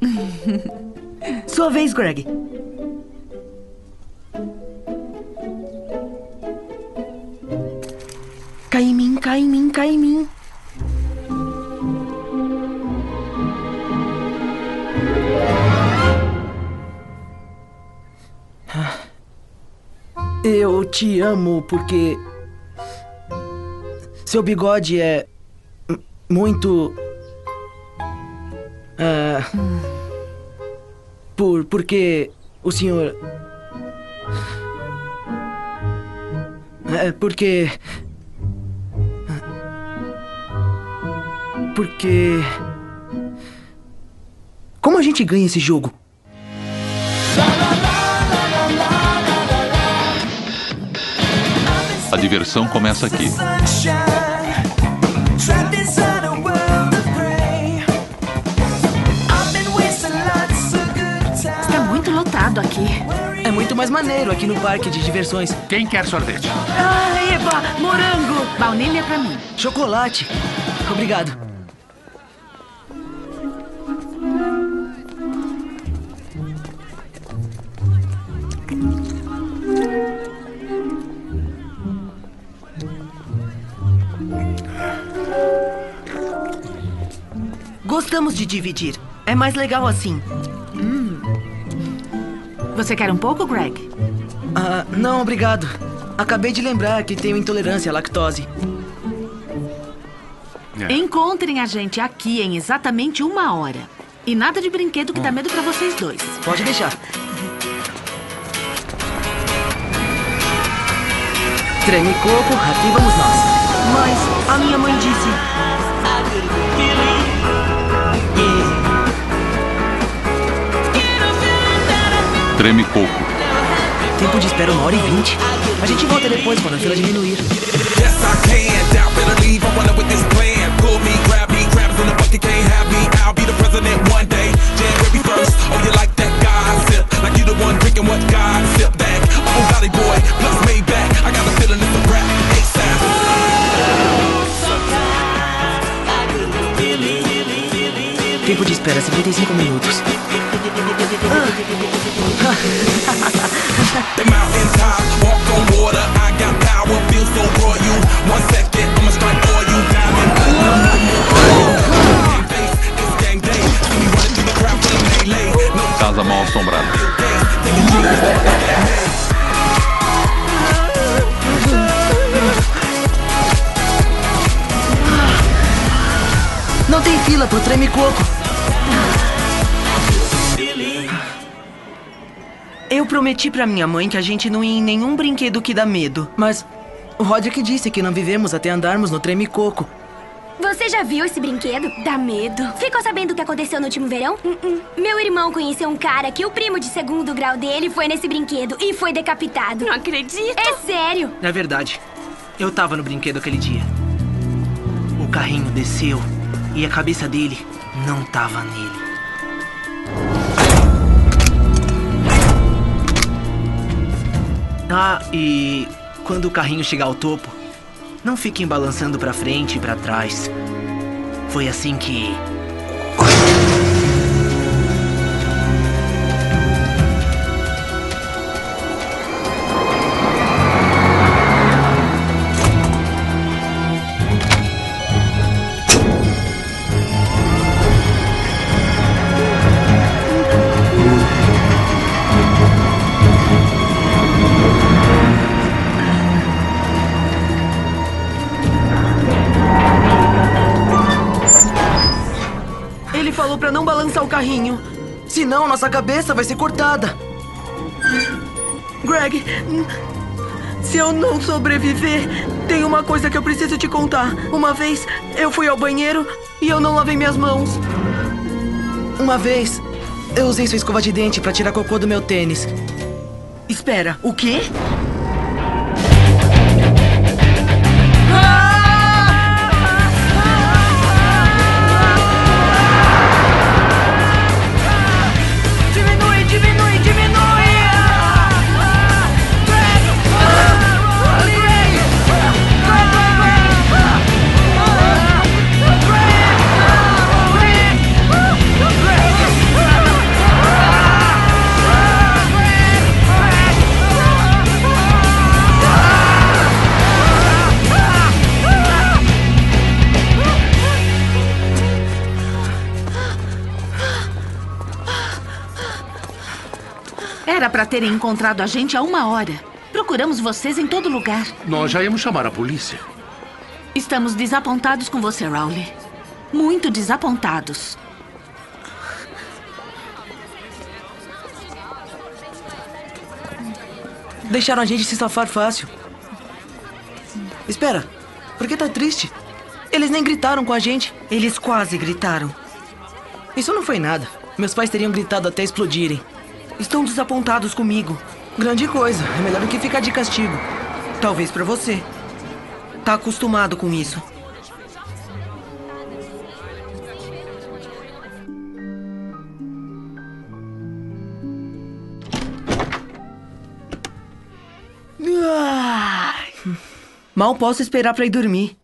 (laughs) Sua vez, Greg. Cai em mim, cai em mim, cai em mim. Eu te amo porque. Seu bigode é. Muito. ah, por. porque. O senhor. É porque. Porque. Como a gente ganha esse jogo? A diversão começa aqui. Mais maneiro aqui no parque de diversões. Quem quer sorvete? Ah, eba! Morango! Baunilha pra mim. Chocolate. Obrigado. Gostamos de dividir. É mais legal assim. Você quer um pouco, Greg? Ah, não, obrigado. Acabei de lembrar que tenho intolerância à lactose. Encontrem a gente aqui em exatamente uma hora. E nada de brinquedo que dá medo pra vocês dois. Pode deixar. Treme coco, aqui vamos nós. Mas a minha mãe disse. Treme coco. Tempo de espera uma hora e vinte. A gente volta depois quando a fila diminuir. Yes, I can. Doubt better leave. I'm running with this plan. Pull me, grab me, grabs in the bucket, can't have me. I'll be the president one day. January 1st. Oh, you like that gossip? Like you the one drinking what God sip back. Oh, Valley boy, plus Maybach. I got a feeling it's a rap. ASAP. Tempo de espera 55 minutos they mountain walk on water. I got power, feel so royal. One second, I'ma strike for you, diamond. Casa mal assombrada. Não tem fila pro treme coco. Prometi pra minha mãe que a gente não ia em nenhum brinquedo que dá medo. Mas o Roderick disse que não vivemos até andarmos no Tremicoco. Você já viu esse brinquedo? Dá medo. Ficou sabendo o que aconteceu no último verão? Meu irmão conheceu um cara que o primo de segundo grau dele foi nesse brinquedo e foi decapitado. Não acredito. É sério. É verdade. Eu tava no brinquedo aquele dia. O carrinho desceu e a cabeça dele não tava nele. Ah, e quando o carrinho chegar ao topo, não fiquem balançando pra frente e pra trás. Foi assim que. Carrinho. Senão nossa cabeça vai ser cortada. Greg, se eu não sobreviver, tem uma coisa que eu preciso te contar. Uma vez eu fui ao banheiro e eu não lavei minhas mãos. Uma vez, eu usei sua escova de dente pra tirar cocô do meu tênis. Espera, o quê? Era pra terem encontrado a gente há uma hora. Procuramos vocês em todo lugar. Nós já íamos chamar a polícia. Estamos desapontados com você, Rowley. Muito desapontados. Deixaram a gente se safar fácil. Espera, por que tá triste? Eles nem gritaram com a gente. Eles quase gritaram. Isso não foi nada. Meus pais teriam gritado até explodirem. Estão desapontados comigo. Grande coisa. É melhor do que ficar de castigo. Talvez pra você. Tá acostumado com isso. Mal posso esperar pra ir dormir.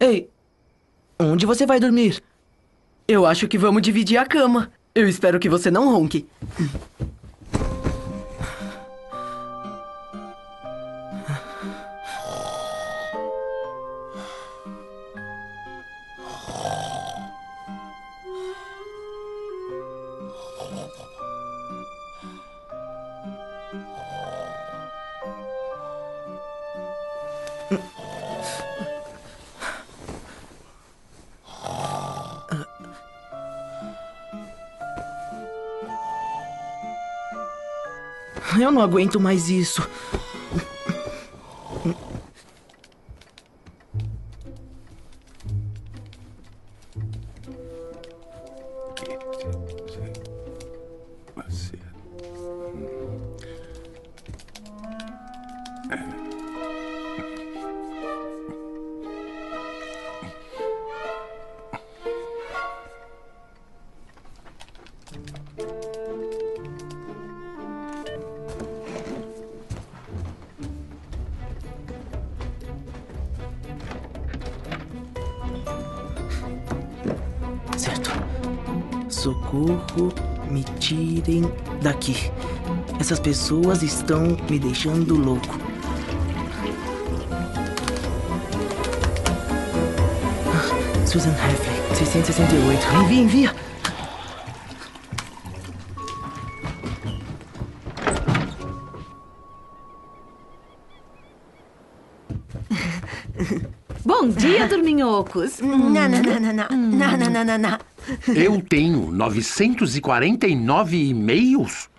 Ei, onde você vai dormir? Eu acho que vamos dividir a cama. Eu espero que você não ronque. Eu não aguento mais isso. Certo. Essas pessoas estão me deixando louco. Ah, Susan Heffley, 668. Envia, envia! Bom dia, dorminhocos. Não, não, não, não, não. Não, não, não, não, não. Eu tenho 949 e-mails?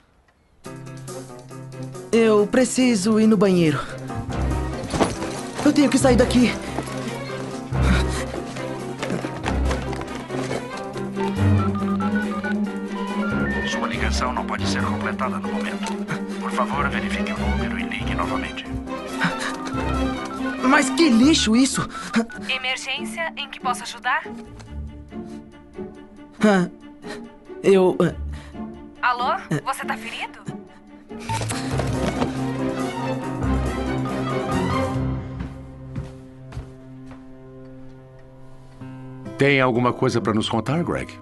Eu preciso ir no banheiro. Eu tenho que sair daqui. Sua ligação não pode ser completada no momento. Por favor, verifique o número e ligue novamente. Mas que lixo isso! Emergência em que posso ajudar? Ah, Eu. ah, Alô? Você tá ferido? Tem alguma coisa pra nos contar, Greg?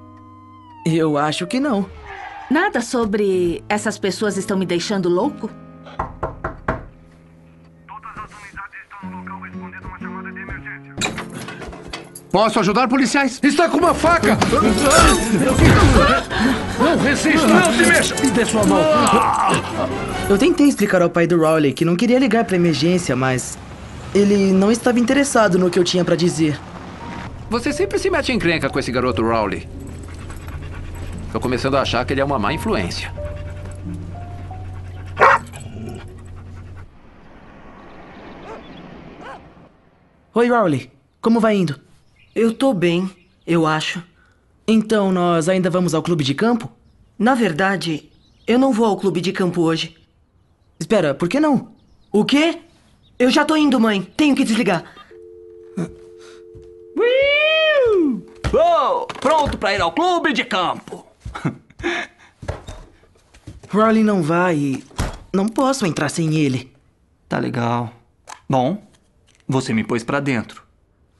Eu acho que não. Nada sobre essas pessoas estão me deixando louco? Posso ajudar, policiais? Está com uma faca! Não resista! Não se mexa! Me dê sua mão. Eu tentei explicar ao pai do Rowley que não queria ligar pra emergência, mas. Ele não estava interessado no que eu tinha pra dizer. Você sempre se mete em encrenca com esse garoto Rowley. Tô começando a achar que ele é uma má influência. Oi, Rowley. Como vai indo? Eu tô bem, eu acho. Então nós ainda vamos ao clube de campo? Na verdade, eu não vou ao clube de campo hoje. Espera, por que não? O quê? Eu já tô indo, mãe. Tenho que desligar. Oh, pronto pra ir ao clube de campo. (laughs) Rowley não vai e. Não posso entrar sem ele. Tá legal. Bom, você me pôs pra dentro.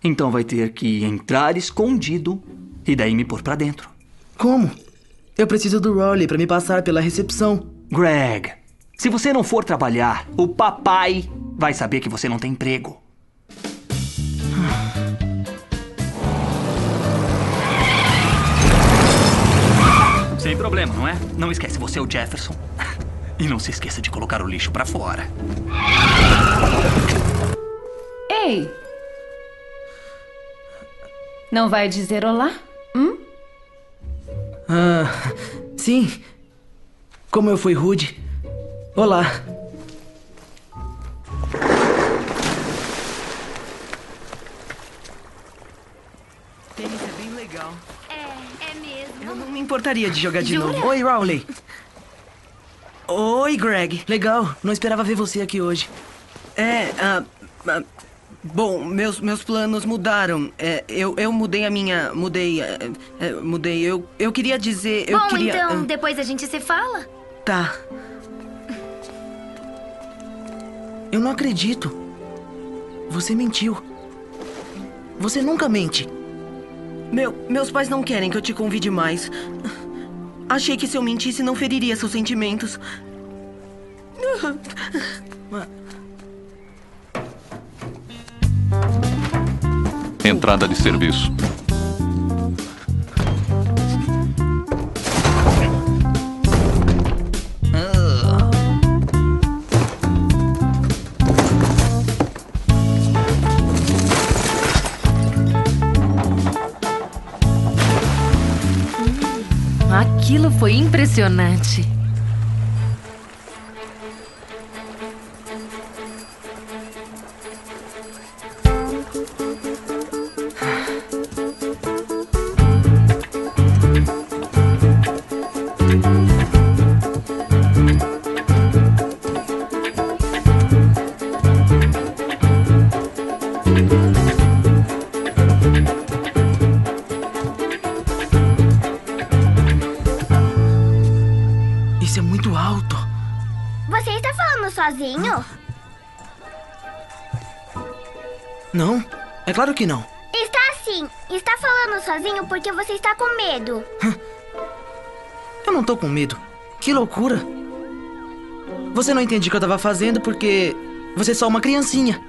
Então vai ter que entrar escondido e daí me pôr pra dentro. Como? Eu preciso do Rowley pra me passar pela recepção. Greg, se você não for trabalhar, o papai vai saber que você não tem emprego. Sem problema, não é? Não esquece, você é o Jefferson. (laughs) E não se esqueça de colocar o lixo pra fora. Ei! Não vai dizer olá? Hum? Ah, sim. Como eu fui rude. Olá. Importaria de jogar de Jura? novo. Oi, Rowley. Oi, Greg. Legal, não esperava ver você aqui hoje. É, ah, ah, bom, meus, meus planos mudaram. É, eu, eu mudei a minha. Mudei. é, é, mudei. Eu, eu queria dizer. Eu Bom, queria. então, ah, depois a gente se fala. tá. Eu não acredito. Você mentiu. Você nunca mente. Meu, meus pais não querem que eu te convide mais. Achei que se eu mentisse não feriria seus sentimentos. Entrada de serviço. Aquilo foi impressionante. Sozinho? Não? É claro que não. Está assim. Está falando sozinho porque você está com medo. Eu não tô com medo. Que loucura. Você não entende o que eu tava fazendo porque você é só uma criancinha.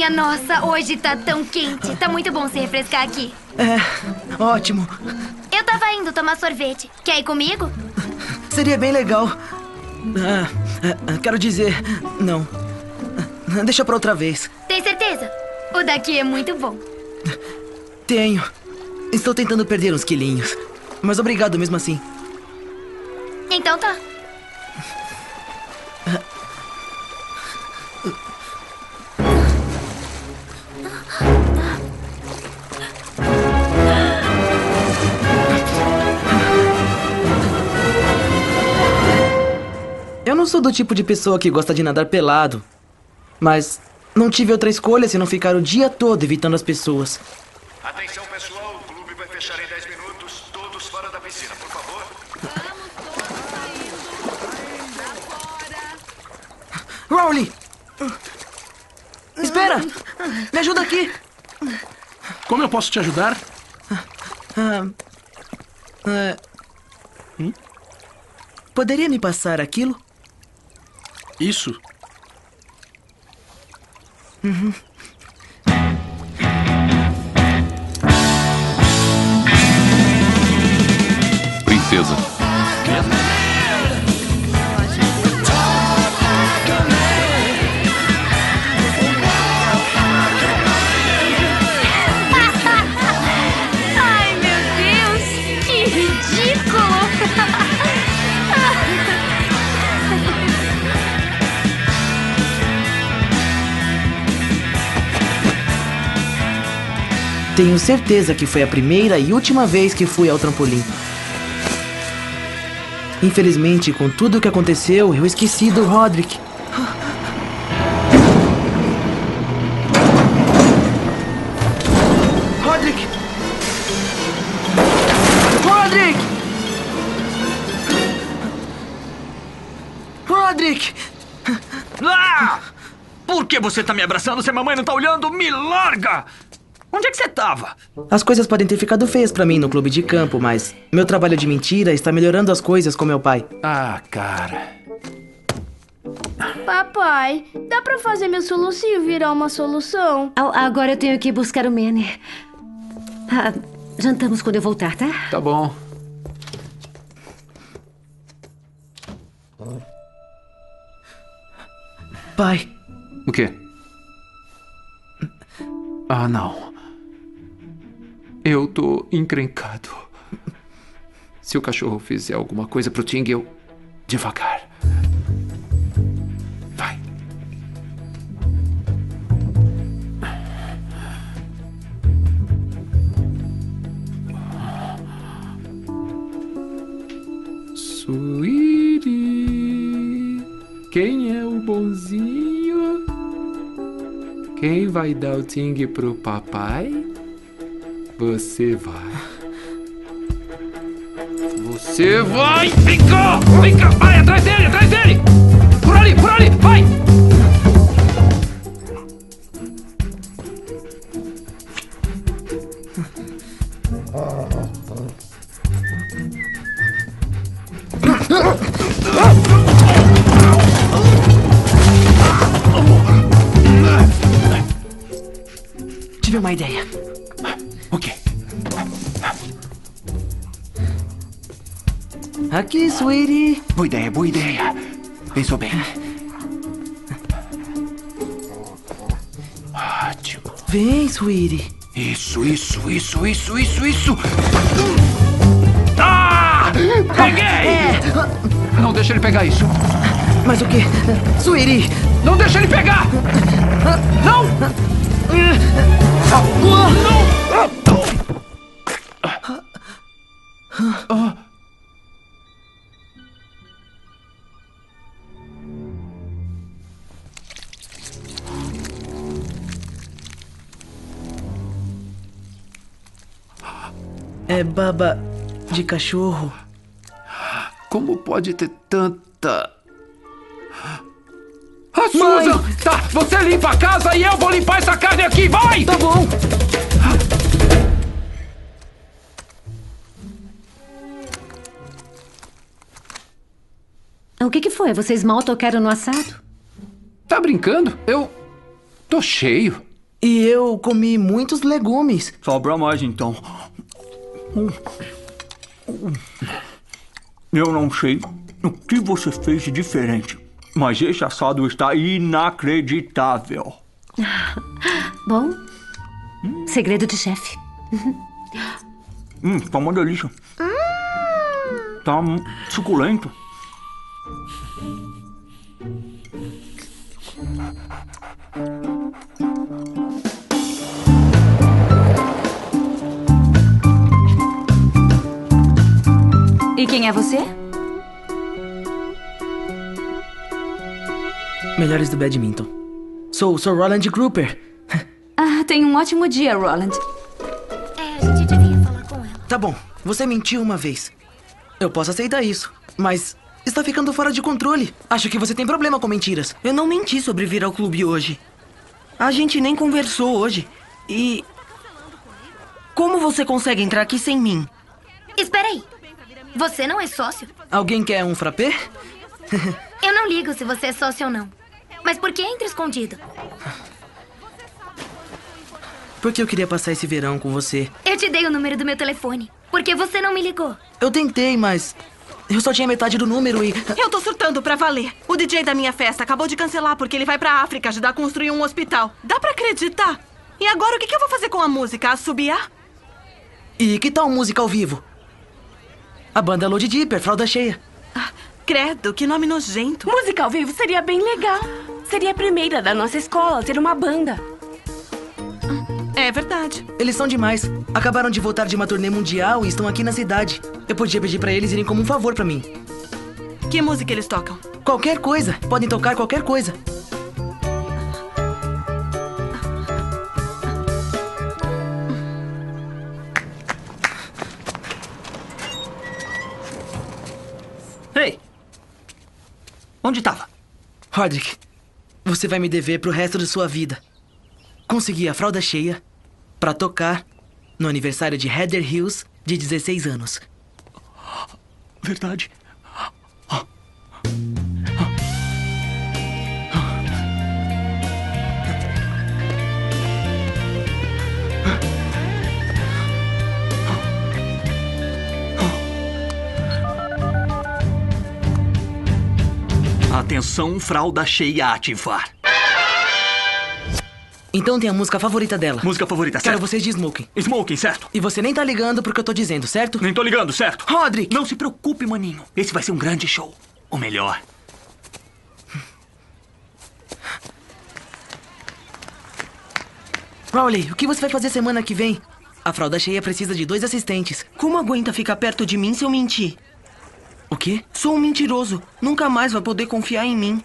Minha nossa, hoje tá tão quente. Tá muito bom se refrescar aqui. É, ótimo. Eu tava indo tomar sorvete. Quer ir comigo? Seria bem legal. Ah, ah, quero dizer, não. Ah, Deixa pra outra vez. Tem certeza? O daqui é muito bom. Tenho. Estou tentando perder uns quilinhos. Mas obrigado mesmo assim. Sou do tipo de pessoa que gosta de nadar pelado. Mas não tive outra escolha se não ficar o dia todo evitando as pessoas. Atenção pessoal, o clube vai fechar em 10 minutos. Todos fora da piscina, por favor. Rowley! Espera! Me ajuda aqui! Como eu posso te ajudar? Ah, ah, Poderia me passar aquilo? Isso? Uhum. Princesa. Tenho certeza que foi a primeira e última vez que fui ao trampolim. Infelizmente, com tudo o que aconteceu, eu esqueci do Roderick. Roderick! Roderick! Roderick! Ah! Por que você tá me abraçando se a mamãe não tá olhando? Me larga! Onde é que você tava? As coisas podem ter ficado feias pra mim no clube de campo, mas meu trabalho de mentira está melhorando as coisas com meu pai. Ah, cara. Papai, dá pra fazer meu solucinho virar uma solução? Agora eu tenho que buscar o Manny. Ah, jantamos quando eu voltar, tá? Tá bom. Pai, O quê? Ah, não. Eu tô encrencado. Se o cachorro fizer alguma coisa pro Ting, eu. devagar. Vai. Sweetie, quem é o bonzinho? Quem vai dar o Ting pro papai? Você vai. Você vai! Vem cá! Vem cá! Vai atrás dele! Atrás dele! Por ali! Por ali! Vai! tive uma ideia. Aqui, sweetie. Boa ideia, boa ideia. Pensou bem. Ótimo. Vem, sweetie. Isso, isso, isso, isso, isso, isso. Ah! Peguei! Não deixa ele pegar isso. Mas o quê? Sweetie! Não deixa ele pegar! Não! É baba de cachorro. Como pode ter tanta. A Susan! Tá, você limpa a casa e eu vou limpar essa carne aqui, vai! Tá bom. O que, que foi? Vocês mal tocaram no assado? Tá brincando? Eu. tô cheio. E eu comi muitos legumes. Sobra mais então. Eu não sei o que você fez de diferente, mas esse assado está inacreditável. (laughs) Bom, segredo de chefe. Hum, tá uma delícia. Tá hum, E quem é você? Melhores do badminton. Sou, sou Roland Grouper. Ah, tenha um ótimo dia, Roland. É, a gente devia falar com ela. Tá bom, você mentiu uma vez. Eu posso aceitar isso, mas está ficando fora de controle. Acho que você tem problema com mentiras. Eu não menti sobre vir ao clube hoje. A gente nem conversou hoje. E. Como você consegue entrar aqui sem mim? Espera aí. Você não é sócio? Alguém quer um frappé? (laughs) Eu não ligo se você é sócio ou não. Mas por que entra escondido? Porque eu queria passar esse verão com você. Eu te dei o número do meu telefone. Por que você não me ligou? Eu tentei, mas eu só tinha metade do número e. Eu tô surtando pra valer. O DJ da minha festa acabou de cancelar porque ele vai pra África ajudar a construir um hospital. Dá pra acreditar? E agora o que que eu vou fazer com a música? Assobiar? E que tal música ao vivo? A banda Load Dipper, fralda cheia. Credo, que nome nojento. Música ao vivo seria bem legal. Seria a primeira da nossa escola a ter uma banda. É verdade. Eles são demais. Acabaram de voltar de uma turnê mundial e estão aqui na cidade. Eu podia pedir pra eles irem como um favor pra mim. Que música eles tocam? Qualquer coisa. Podem tocar qualquer coisa. Onde tava? Roderick, você vai me dever pro resto de sua vida. Consegui a fralda cheia pra tocar no aniversário de Heather Hills de 16 anos. Verdade. Atenção, fralda cheia a ativar. Então tem a música favorita dela. Música favorita, certo? vocês de Smoking. Smoking, certo? E você nem tá ligando pro que eu tô dizendo, certo? Nem tô ligando, certo? Roderick! Não se preocupe, maninho. Esse vai ser um grande show. O melhor. Rowley, o que você vai fazer semana que vem? A fralda cheia precisa de dois assistentes. Como aguenta ficar perto de mim se eu mentir? O quê? Sou um mentiroso. Nunca mais vai poder confiar em mim.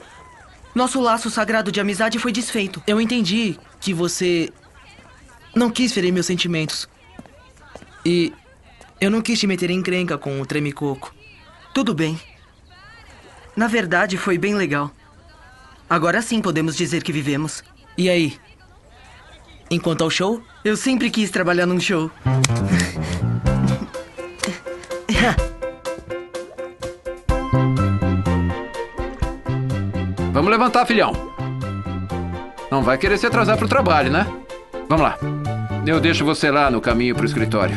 Nosso laço sagrado de amizade foi desfeito. Eu entendi que você não quis ferir meus sentimentos. E eu não quis te meter em encrenca com o tremicoco. Tudo bem. Na verdade, foi bem legal. Agora sim podemos dizer que vivemos. E aí? Enquanto ao show? Eu sempre quis trabalhar num show. Vamos levantar, filhão. Não vai querer se atrasar pro trabalho, né? Vamos lá. Eu deixo você lá no caminho pro escritório.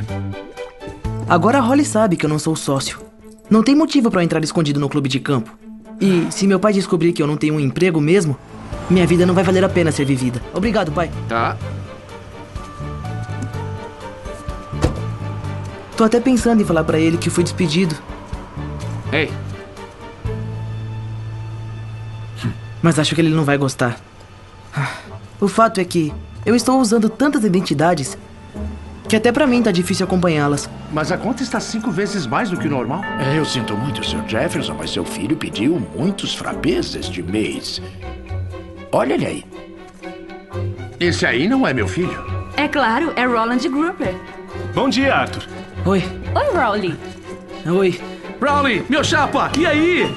Agora a Holly sabe que eu não sou sócio. Não tem motivo pra eu entrar escondido no clube de campo. E se meu pai descobrir que eu não tenho um emprego mesmo, minha vida não vai valer a pena ser vivida. Obrigado, pai. Tá. Tô até pensando em falar pra ele que fui despedido. Ei, Mas acho que ele não vai gostar. O fato é que eu estou usando tantas identidades que até pra mim tá difícil acompanhá-las. Mas a conta está cinco vezes mais do que o normal. É, eu sinto muito, Sr. Jefferson, mas seu filho pediu muitos frappés este mês. Olha ele aí. Esse aí não é meu filho. É claro, é Roland Gruber. Bom dia, Arthur. Oi. Oi, Rowley. Oi. Rowley, meu chapa, e aí?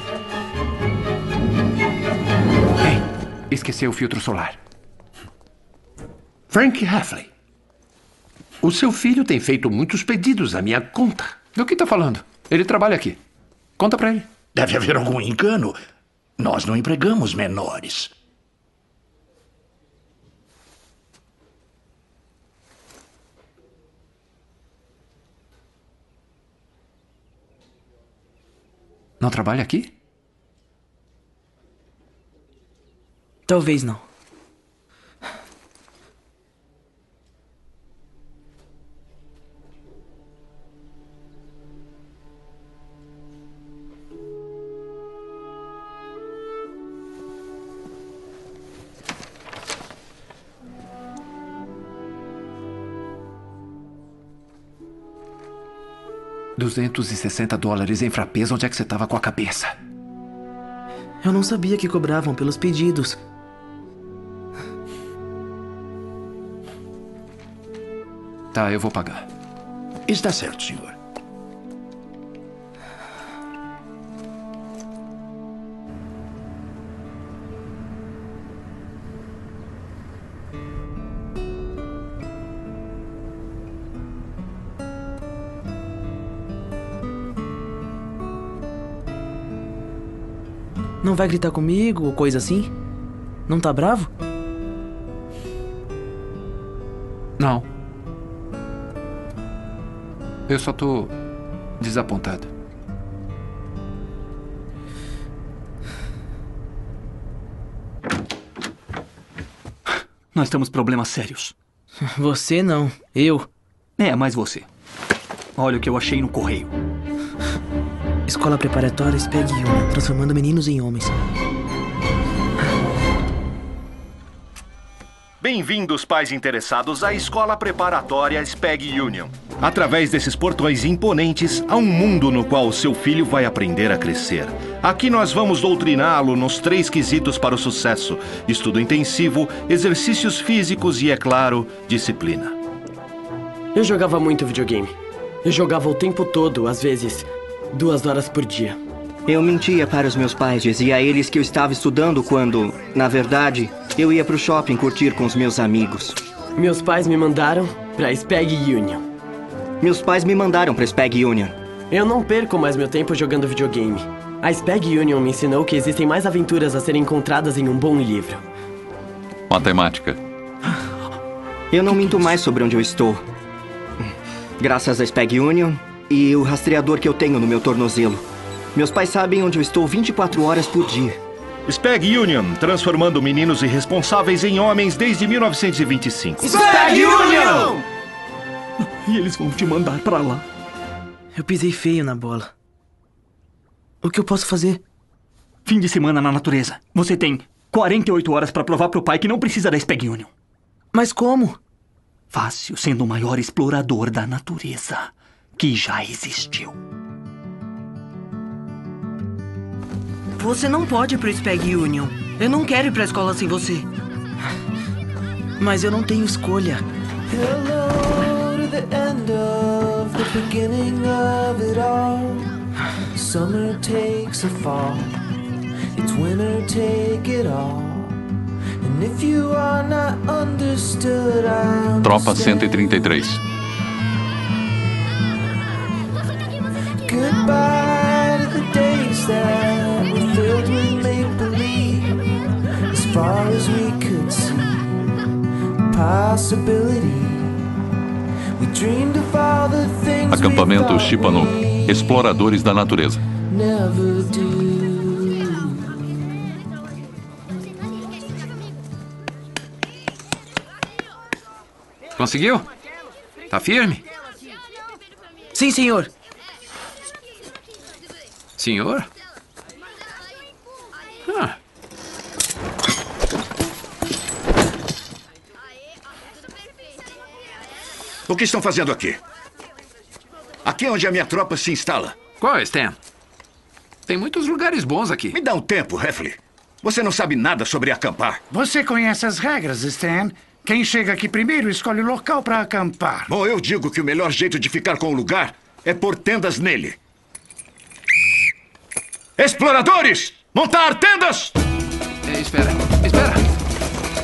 Esqueceu o filtro solar. Frank Heffley. O seu filho tem feito muitos pedidos na minha conta. Do que tá falando? Ele trabalha aqui. Conta pra ele. Deve haver algum engano. Nós não empregamos menores. Não trabalha aqui? Talvez não. Duzentos e sessenta dólares em frappés. Onde é que você tava com a cabeça? Eu não sabia que cobravam pelos pedidos. Tá, eu vou pagar. Está certo, senhor. Não vai gritar comigo ou coisa assim? Não tá bravo? Eu só tô desapontado. Nós temos problemas sérios. Você não, eu. É, mais você. Olha o que eu achei no correio. Escola preparatória Speg Union, transformando meninos em homens. Bem-vindos, pais interessados, à Escola Preparatória SPEG Union. Através desses portões imponentes, há um mundo no qual o seu filho vai aprender a crescer. Aqui nós vamos doutriná-lo nos três quesitos para o sucesso: estudo intensivo, exercícios físicos e, é claro, disciplina. Eu jogava muito videogame. Eu jogava o tempo todo, às vezes, duas horas por dia. Eu mentia para os meus pais, dizia a eles que eu estava estudando quando, na verdade, eu ia pro shopping curtir com os meus amigos. Meus pais me mandaram pra Speg Union. Meus pais me mandaram pra Speg Union. Eu não perco mais meu tempo jogando videogame. A Speg Union me ensinou que existem mais aventuras a serem encontradas em um bom livro. Matemática. Eu não minto mais sobre onde eu estou. Graças à Speg Union e o rastreador que eu tenho no meu tornozelo. Meus pais sabem onde eu estou 24 horas por dia. SPEG Union, transformando meninos irresponsáveis em homens desde 1925. SPEG Union! E eles vão te mandar pra lá. Eu pisei feio na bola. O que eu posso fazer? Fim de semana na natureza. Você tem 48 horas pra provar pro pai que não precisa da SPEG Union. Mas como? Fácil, sendo o maior explorador da natureza que já existiu. Você não pode ir pro Speg Union. Eu não quero ir pra escola sem você. Mas eu não tenho escolha. Hello the end of the beginning of it all. Summer takes a fall. It's winter, take it all. And if you are not understood, I Tropa 133. Goodbye to the days that were filled with make believe. As far as we could see, possibility. Acampamento Chipanu. Exploradores da natureza. Conseguiu? Tá firme? Sim, senhor. Senhor? O que estão fazendo aqui? Aqui é onde a minha tropa se instala. Qual é, Stan? Tem muitos lugares bons aqui. Me dá um tempo, Heffley. Você não sabe nada sobre acampar. Você conhece as regras, Stan. Quem chega aqui primeiro escolhe o local para acampar. Bom, eu digo que o melhor jeito de ficar com o lugar é pôr tendas nele. Exploradores! Montar tendas! É, espera, espera.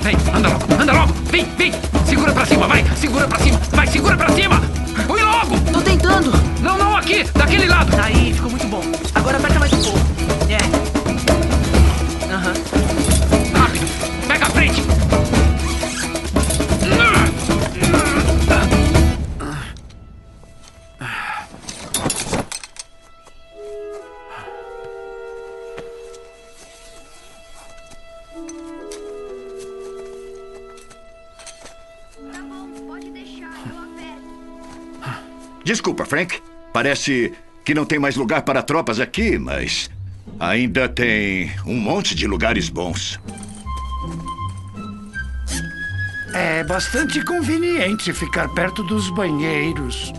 Vem, anda logo, anda logo. Vem, vem. Segura pra cima, vai. Segura pra cima. Vai, segura pra cima. Fui logo. Tô tentando. Não, não, aqui. Daquele lado. Aí, ficou muito bom. Agora aperta mais um pouco. Desculpa, Frank. Parece que não tem mais lugar para tropas aqui, mas ainda tem um monte de lugares bons. É bastante conveniente ficar perto dos banheiros.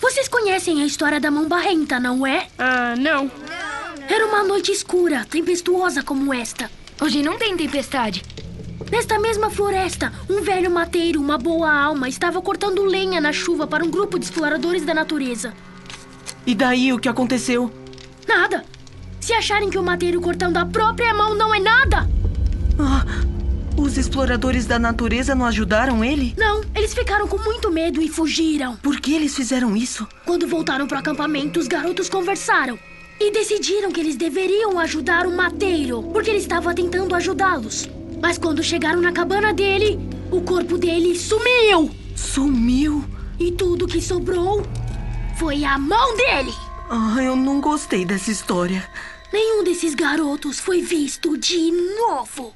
Vocês conhecem a história da mão barrenta, não é? Ah, não. Era uma noite escura, tempestuosa como esta. Hoje não tem tempestade. Nesta mesma floresta, um velho mateiro, uma boa alma, estava cortando lenha na chuva para um grupo de exploradores da natureza. E daí o que aconteceu? Nada. Se acharem que o mateiro cortando a própria mão não é nada. Ah, os exploradores da natureza não ajudaram ele? Não, eles ficaram com muito medo e fugiram. Por que eles fizeram isso? Quando voltaram para o acampamento, os garotos conversaram. E decidiram que eles deveriam ajudar o mateiro, porque ele estava tentando ajudá-los. Mas quando chegaram na cabana dele, o corpo dele sumiu! Sumiu? E tudo que sobrou foi a mão dele! Ah, eu não gostei dessa história. Nenhum desses garotos foi visto de novo.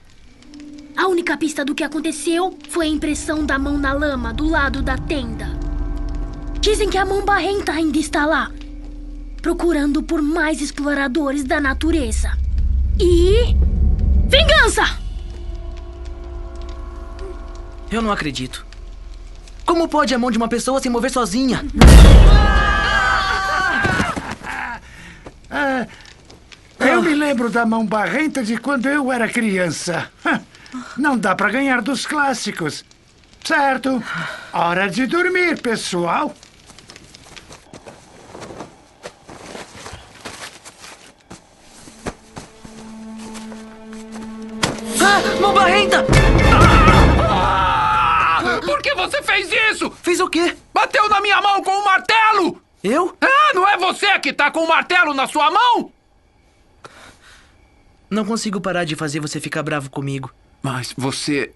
A única pista do que aconteceu foi a impressão da mão na lama do lado da tenda. Dizem que a mão barrenta ainda está lá, procurando por mais exploradores da natureza. E. Vingança! Eu não acredito. Como pode a mão de uma pessoa se mover sozinha? Ah, eu me lembro da mão barrenta de quando eu era criança. Não dá para ganhar dos clássicos. Certo. Hora de dormir, pessoal. Mão barrenta! Por que você fez isso? Fez o quê? Bateu na minha mão com um martelo! Eu? Ah, não é você que tá com o um martelo na sua mão? Não consigo parar de fazer você ficar bravo comigo. Mas você.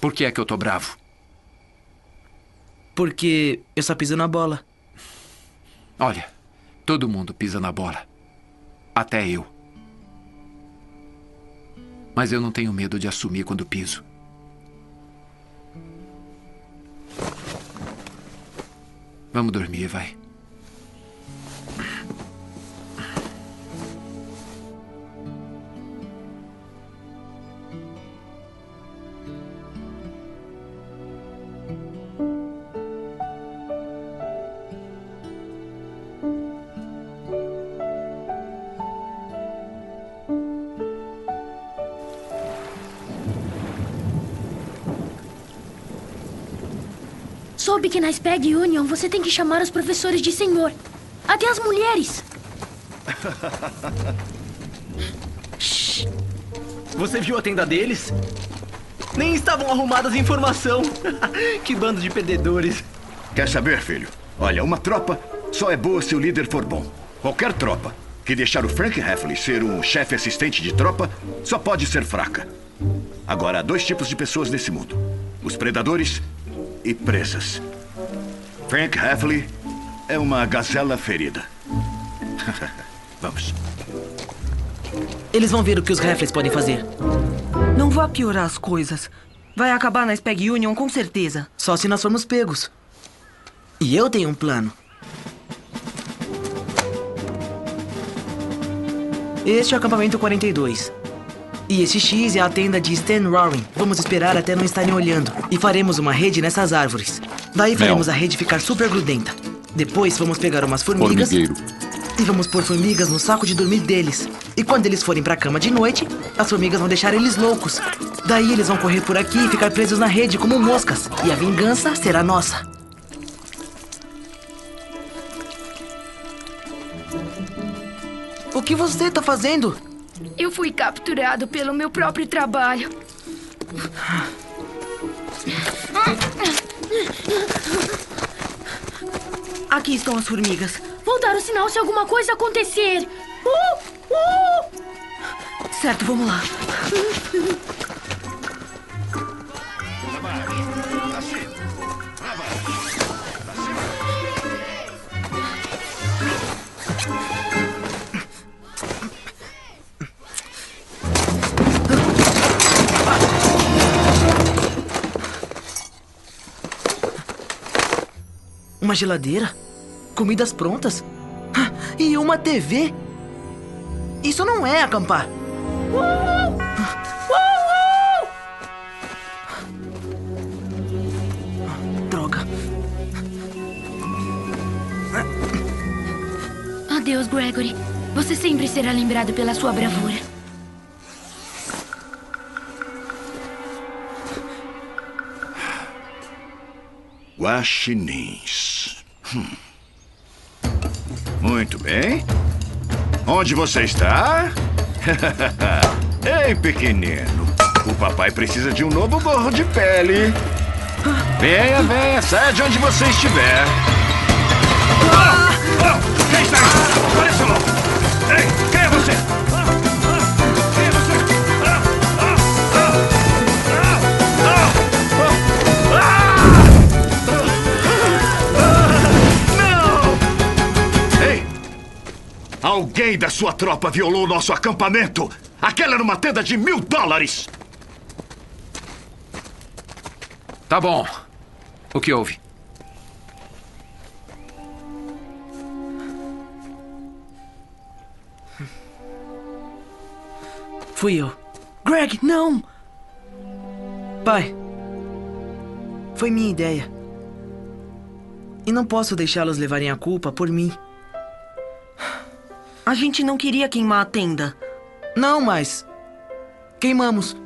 Por que é que eu tô bravo? Porque eu só piso na bola. Olha, todo mundo pisa na bola. Até eu. Mas eu não tenho medo de assumir quando piso. Vamos dormir, vai. Soube que na Spag Union você tem que chamar os professores de senhor. Até as mulheres. (laughs) Você viu a tenda deles? Nem estavam arrumadas em formação. (laughs) que bando de perdedores. Quer saber, filho? Olha, uma tropa só é boa se o líder for bom. Qualquer tropa que deixar o Frank Heffley ser um chefe assistente de tropa só pode ser fraca. Agora, há dois tipos de pessoas nesse mundo: os predadores e presas. Frank Heffley é uma gazela ferida. (laughs) Vamos. Eles vão ver o que os Raffles podem fazer. Não vá piorar as coisas. Vai acabar na Spag Union com certeza. Só se nós formos pegos. E eu tenho um plano. Este é o acampamento 42. E esse X é a tenda de Stan Roaring. Vamos esperar até não estarem olhando. E faremos uma rede nessas árvores. Daí faremos a rede ficar super grudenta. Depois vamos pegar umas formigas. Formigueiro. E vamos pôr formigas no saco de dormir deles. E quando eles forem pra cama de noite, as formigas vão deixar eles loucos. Daí eles vão correr por aqui e ficar presos na rede como moscas. E a vingança será nossa. O que você tá fazendo? Eu fui capturado pelo meu próprio trabalho. Aqui estão as formigas. Vou dar o sinal se alguma coisa acontecer. Uh, uh. Certo, vamos lá. Uma geladeira? Comidas prontas? E uma TV? Isso não é acampar. Droga. Adeus, Gregory. Você sempre será lembrado pela sua bravura. Guaxinins. Hum. Muito bem. Onde você está? (laughs) Ei, pequenino. O papai precisa de um novo gorro de pele. Venha, venha, saia de onde você estiver. Quem está aí? Apareça logo! Ei, quem é você? Alguém da sua tropa violou nosso acampamento! Aquela era uma tenda de mil dólares! Tá bom. O que houve? Fui eu. Greg, não! Pai, foi minha ideia. E não posso deixá-los levarem a culpa por mim. A gente não queria queimar a tenda. Não, mas. Queimamos.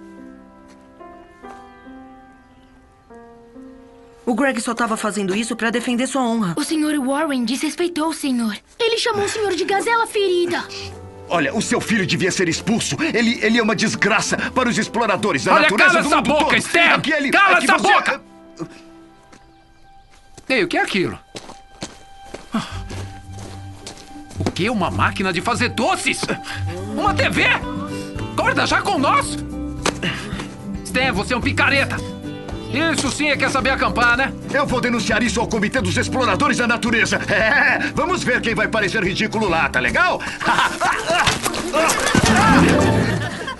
O Greg só estava fazendo isso para defender sua honra. O Sr. Warren desrespeitou o senhor. Ele chamou o senhor de gazela ferida. Olha, o seu filho devia ser expulso. Ele, ele é uma desgraça para os exploradores da Olha, natureza cala do essa mundo boca, todo. Esther! Aqui ele- Cala aqui essa você- boca! Ei, o que é aquilo? Que? Uma máquina de fazer doces? Uma TV? Acorda já com nós! Stan, você é um picareta! Isso sim é quer saber acampar, né? Eu vou denunciar isso ao Comitê dos Exploradores da Natureza. É, vamos ver quem vai parecer ridículo lá, tá legal?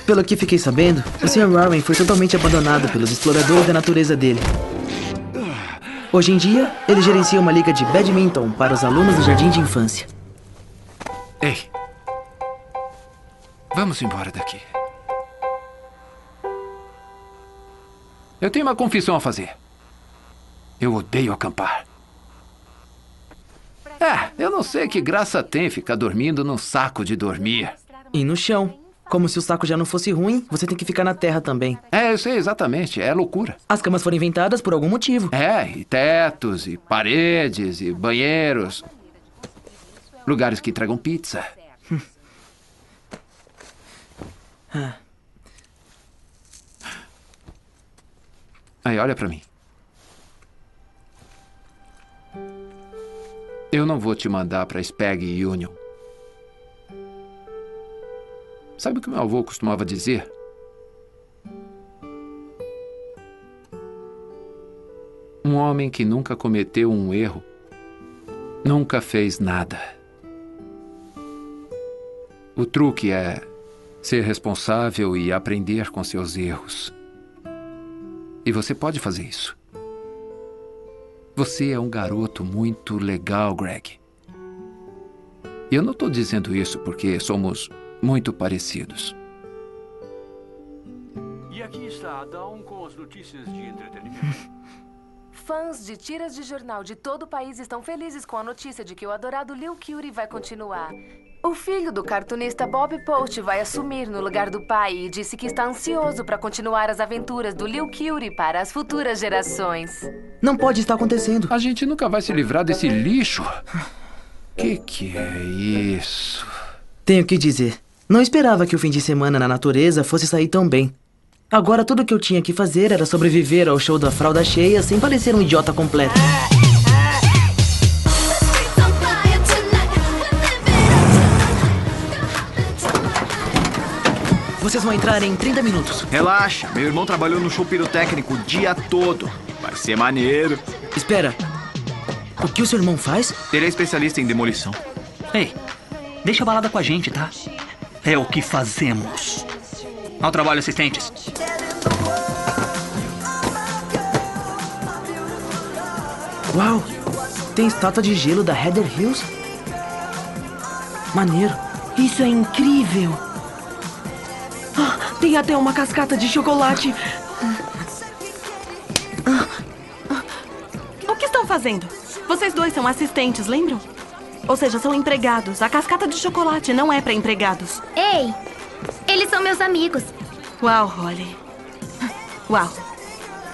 Pelo que fiquei sabendo, o Sr. Warren foi totalmente abandonado pelos exploradores da natureza dele. Hoje em dia, ele gerencia uma liga de badminton para os alunos do jardim de infância. Ei. Vamos embora daqui. Eu tenho uma confissão a fazer. Eu odeio acampar. É, eu não sei que graça tem ficar dormindo num saco de dormir. E no chão. Como se o saco já não fosse ruim, você tem que ficar na terra também. É, eu sei exatamente, é loucura. As camas foram inventadas por algum motivo. É, e tetos, e paredes, e banheiros. Lugares que entregam pizza. (laughs) Aí, olha pra mim. Eu não vou te mandar pra Spag Union. Sabe o que meu avô costumava dizer? Um homem que nunca cometeu um erro nunca fez nada. O truque é ser responsável e aprender com seus erros. E você pode fazer isso. Você é um garoto muito legal, Greg. E eu não estou dizendo isso porque somos muito parecidos. E aqui está a Dawn com as notícias de entretenimento. (laughs) Fãs de tiras de jornal de todo o país estão felizes com a notícia de que o adorado Lil Curie vai continuar. O filho do cartunista Bob Post vai assumir no lugar do pai e disse que está ansioso para continuar as aventuras do Lil Curie para as futuras gerações. Não pode estar acontecendo. A gente nunca vai se livrar desse lixo. Que que é isso? Tenho que dizer, não esperava que o fim de semana na natureza fosse sair tão bem. Agora tudo que eu tinha que fazer era sobreviver ao show da fralda cheia sem parecer um idiota completo. Vocês vão entrar em 30 minutos. Relaxa, meu irmão trabalhou no show pirotécnico o dia todo. Vai ser maneiro. Espera, o que o seu irmão faz? Ele é especialista em demolição. Ei, deixa a balada com a gente, tá? É o que fazemos. Ao trabalho, assistentes. Uau! Tem estátua de gelo da Heather Hills? Maneiro. Isso é incrível. Tem até uma cascata de chocolate. O que estão fazendo? Vocês dois são assistentes, lembram? Ou seja, são empregados. A cascata de chocolate não é para empregados. Ei, eles são meus amigos. Uau, Holly. Uau.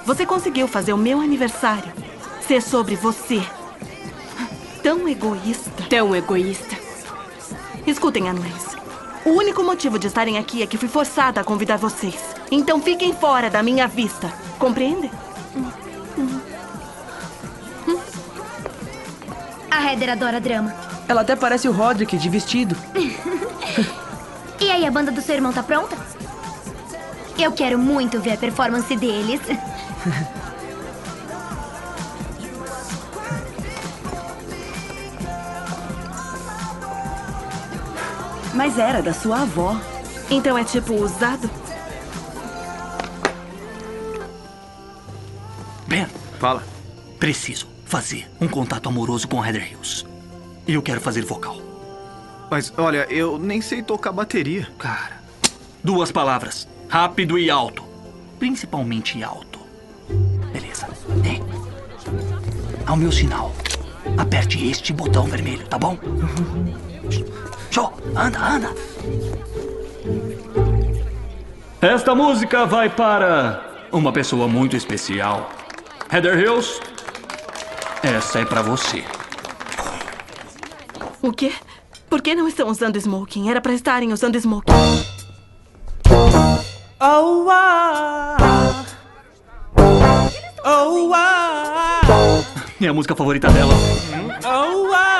Você conseguiu fazer o meu aniversário ser sobre você. Tão egoísta. Tão egoísta. Escutem, anões. O único motivo de estarem aqui é que fui forçada a convidar vocês. Então fiquem fora da minha vista. Compreendem? A Heather adora drama. Ela até parece o Roderick de vestido. (laughs) E aí, a banda do seu irmão tá pronta? Eu quero muito ver a performance deles. (laughs) Mas era da sua avó. Então é tipo usado? Ben, Fala. preciso fazer um contato amoroso com Heather Hills. E eu quero fazer vocal. Mas olha, eu nem sei tocar bateria. Cara, duas palavras: rápido e alto. Principalmente alto. Beleza. Ei. Ao meu sinal, aperte este botão vermelho, tá bom? (laughs) Show! Anda, anda! Esta música vai para uma pessoa muito especial. Heather Hills, essa é pra você. O quê? Por que não estão usando smoking? Era pra estarem usando smoking. Oh, ah. Oh, ah. É a música favorita dela. Oh, ah.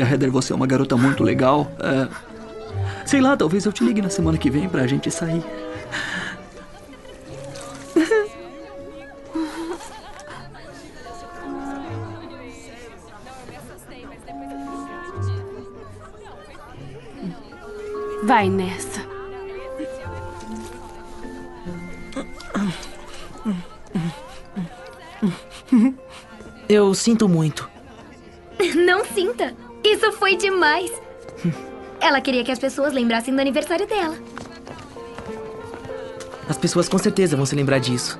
Olha, Heather, você é uma garota muito legal. É, Sei lá, talvez eu te ligue na semana que vem pra gente sair. Vai nessa. Eu sinto muito. Isso foi demais. Ela queria que as pessoas lembrassem do aniversário dela. As pessoas com certeza vão se lembrar disso.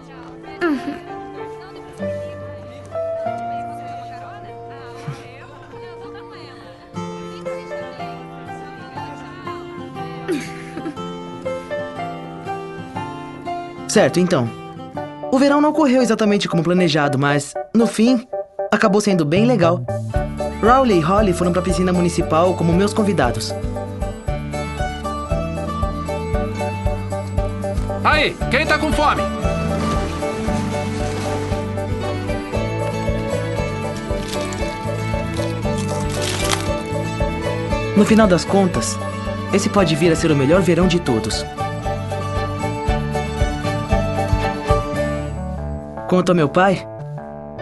Certo, então. O verão não correu exatamente como planejado, mas, no fim, acabou sendo bem legal. Rowley e Holly foram pra piscina municipal como meus convidados. Aí, quem tá com fome? No final das contas, esse pode vir a ser o melhor verão de todos. Quanto ao meu pai,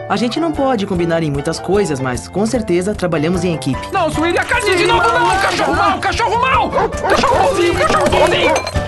a gente não pode combinar em muitas coisas, mas com certeza trabalhamos em equipe. Não, Suíri, a casinha de novo não! Cachorro mal, cachorro mal! Cachorro malzinho, cachorro malzinho!